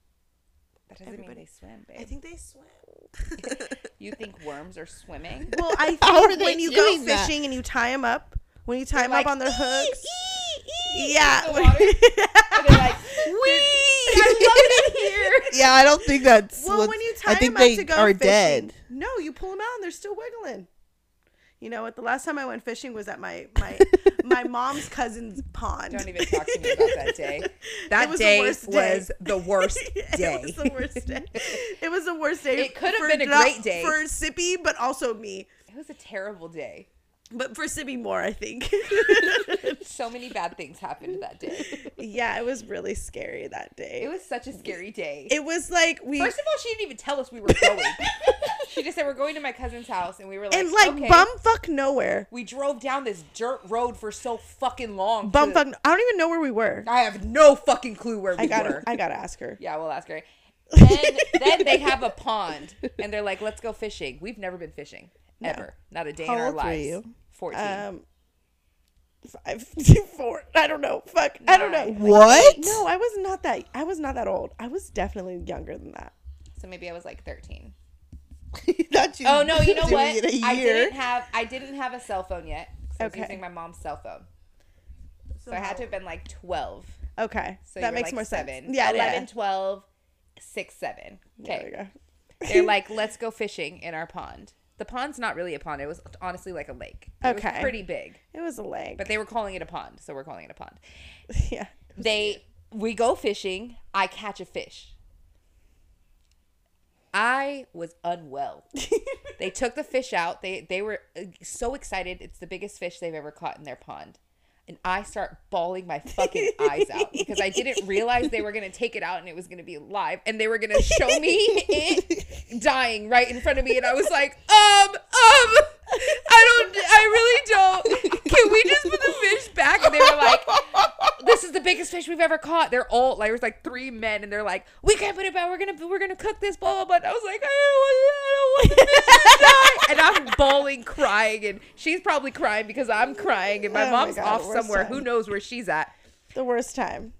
Speaker 1: That doesn't
Speaker 3: Everybody-
Speaker 1: mean they swim, babe.
Speaker 3: I think they swim.
Speaker 1: You think worms are swimming?
Speaker 3: Well, I
Speaker 2: How are
Speaker 3: think when you go
Speaker 2: doing that?
Speaker 3: fishing and you tie them up, when you tie
Speaker 1: They're
Speaker 3: them
Speaker 1: like,
Speaker 3: up on their hooks, yeah.
Speaker 1: in the water? And they're like, wee! I love it here.
Speaker 2: Yeah, I don't think that's.
Speaker 3: well,
Speaker 2: what-
Speaker 3: when you tie
Speaker 2: I think
Speaker 3: them up
Speaker 2: they
Speaker 3: to go
Speaker 2: are
Speaker 3: fishing,
Speaker 2: dead.
Speaker 3: no, you pull them out and they're still wiggling. You know what? The last time I went fishing was at my my my mom's cousin's pond.
Speaker 1: Don't even talk to me about that day. That
Speaker 3: was the
Speaker 1: day
Speaker 3: worst day.
Speaker 1: was the worst day.
Speaker 3: it was the worst day. It was the worst day.
Speaker 1: It could have been a great day.
Speaker 3: for Sippy, but also me.
Speaker 1: It was a terrible day.
Speaker 3: But for Sibby more, I think.
Speaker 1: So many bad things happened that day.
Speaker 3: yeah, it was really scary that day.
Speaker 1: It was such a scary day.
Speaker 3: It was like we
Speaker 1: First of all, she didn't even tell us we were going. she just said we're going to my cousin's house, and we were like,
Speaker 3: and like
Speaker 1: okay.
Speaker 3: bumfuck nowhere.
Speaker 1: We drove down this dirt road for so fucking long.
Speaker 3: Bumfuck. I don't even know where we were.
Speaker 1: I have no fucking clue where we
Speaker 3: I gotta.
Speaker 1: were.
Speaker 3: I gotta ask her.
Speaker 1: yeah, we'll ask her. Then, then they have a pond, and they're like, "Let's go fishing." We've never been fishing ever, not a day
Speaker 3: How
Speaker 1: in our lives.
Speaker 3: You?
Speaker 1: Fourteen.
Speaker 3: Um, five, four. I don't know. Fuck. I don't know.
Speaker 2: What?
Speaker 3: No, I was not that. I was not that old. I was definitely younger than that.
Speaker 1: so maybe I was like thirteen.
Speaker 2: Not you
Speaker 1: Oh no, you know what?
Speaker 2: it a
Speaker 1: I
Speaker 2: year.
Speaker 1: didn't have I didn't have a cell phone yet. 'cause I was
Speaker 3: Okay.
Speaker 1: using my mom's cell phone. So, I had to have been like twelve.
Speaker 3: Okay,
Speaker 1: So
Speaker 3: that makes
Speaker 1: like,
Speaker 3: more
Speaker 1: seven.
Speaker 3: sense. Yeah,
Speaker 1: 11,
Speaker 3: yeah.
Speaker 1: 12, 6, 7.
Speaker 3: There we
Speaker 1: Okay.
Speaker 3: go.
Speaker 1: They're like, let's go fishing in our pond. The pond's not really a pond. It was honestly like a lake. It was
Speaker 3: Okay.
Speaker 1: pretty big.
Speaker 3: It was a lake.
Speaker 1: But they were calling it a pond, so we're calling it a pond.
Speaker 3: yeah.
Speaker 1: They we go fishing, I catch a fish. I was unwell. they took the fish out. They they were uh, so excited. It's the biggest fish they've ever caught in their pond. And I start bawling my fucking eyes out because I didn't realize they were gonna take it out and it was gonna be live and they were gonna show me it dying right in front of me and I was like, um, um, I don't, I really don't. Can we just put the fish back? And they were like, this is the biggest fish we've ever caught. They're all like, there was like three men, and they're like, we can't put it back. We're gonna, we're gonna cook this. Blah blah blah. And I was like, I don't want, I don't want the fish to die. And I'm bawling, crying, and she's probably crying because I'm crying, and my
Speaker 3: Oh my
Speaker 1: mom's
Speaker 3: God,
Speaker 1: off somewhere.
Speaker 3: time.
Speaker 1: Who knows where she's at?
Speaker 3: The worst time.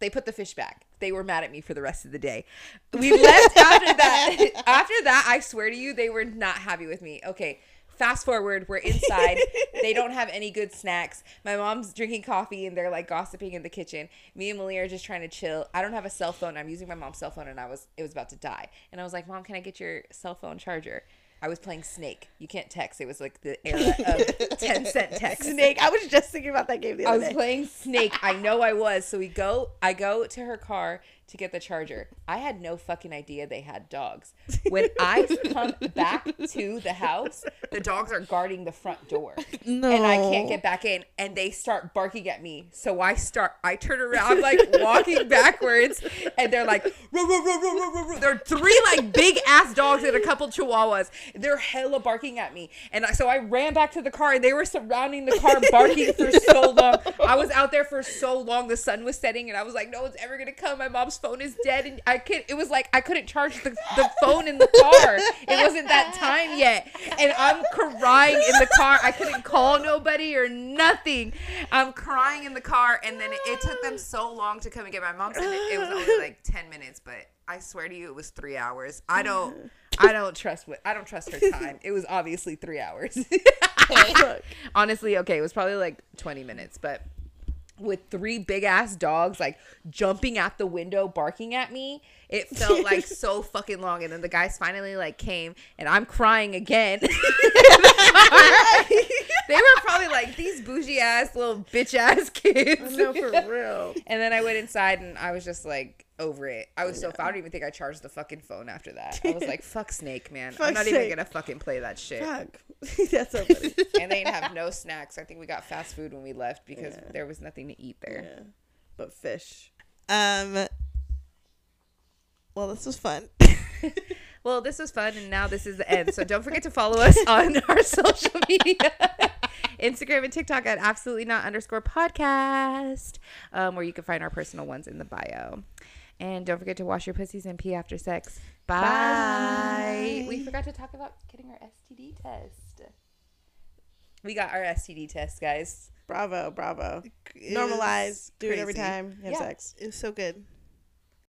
Speaker 1: They put the fish back. They were mad at me for the rest of the day. We left after that. after that, I swear to you, they were not happy with me. Okay, fast forward, we're inside. they don't have any good snacks. My mom's drinking coffee and they're like gossiping in the kitchen. Me and Malia are just trying to chill. I don't have a cell phone. I'm using my mom's cell phone and I was it was about to die. And I was like, "Mom, can I get your cell phone charger?" I was playing Snake. You can't text. It was like the era of 10 cent text.
Speaker 3: Snake. I was just thinking about that game the other day.
Speaker 1: I was
Speaker 3: day.
Speaker 1: playing Snake. I know I was. So we go. I go to her car to get the charger. I had no fucking idea they had dogs. When I come back to the house, the dogs are guarding the front door,
Speaker 2: No.
Speaker 1: and I can't get back in. And they start barking at me. So I start. I turn around, I'm like walking backwards, and they're like, "Ruh, ruh, ruh, ruh, ruh, ruh, ruh." they're three like big ass dogs and a couple chihuahuas. They're hella barking at me, and I, so I ran back to the car, and they were surrounding the car, barking for so long. I was out there for so long. The sun was setting, and I was like, "No one's ever gonna come." My mom's phone is dead, and I could. It was like I couldn't charge the, the phone in the car. It wasn't that time yet, and I'm crying in the car. I couldn't call nobody or nothing. I'm crying in the car, and then it, it took them so long to come and get my mom. Said it, it was only like ten minutes, but I swear to you, it was three hours. I don't. I don't trust what I don't trust her time. It was obviously three hours. Honestly, okay, it was probably like twenty minutes, but with three big ass dogs like jumping at the window barking at me it felt like so fucking long. And then the guys finally like came and i'm crying again. They were probably like these bougie ass little bitch ass kids.
Speaker 3: No, for real.
Speaker 1: and then i went inside and i was just like over it i was so i don't even think i charged the fucking phone after that i was like fuck snake man i'm
Speaker 3: Fuck
Speaker 1: not even gonna fucking play that shit
Speaker 3: Fuck. That's so funny.
Speaker 1: and they didn't have no snacks i think we got fast food when we left because
Speaker 3: Yeah.
Speaker 1: there was nothing to eat there
Speaker 3: Yeah. But fish.
Speaker 2: Um. Well, this was fun.
Speaker 1: Well, this was fun, and now this is the end. So don't forget to follow us on our social media. Instagram and TikTok at absolutely not underscore podcast, um, where you can find our personal ones in the bio. And don't forget to wash your pussies and pee after sex. Bye.
Speaker 2: Bye.
Speaker 1: We forgot to talk about getting our STD test. We got our STD test, guys.
Speaker 3: Bravo, bravo.
Speaker 2: It
Speaker 3: Normalize. Do it every
Speaker 2: crazy.
Speaker 3: time you have
Speaker 1: Yeah.
Speaker 3: sex.
Speaker 2: It was so good.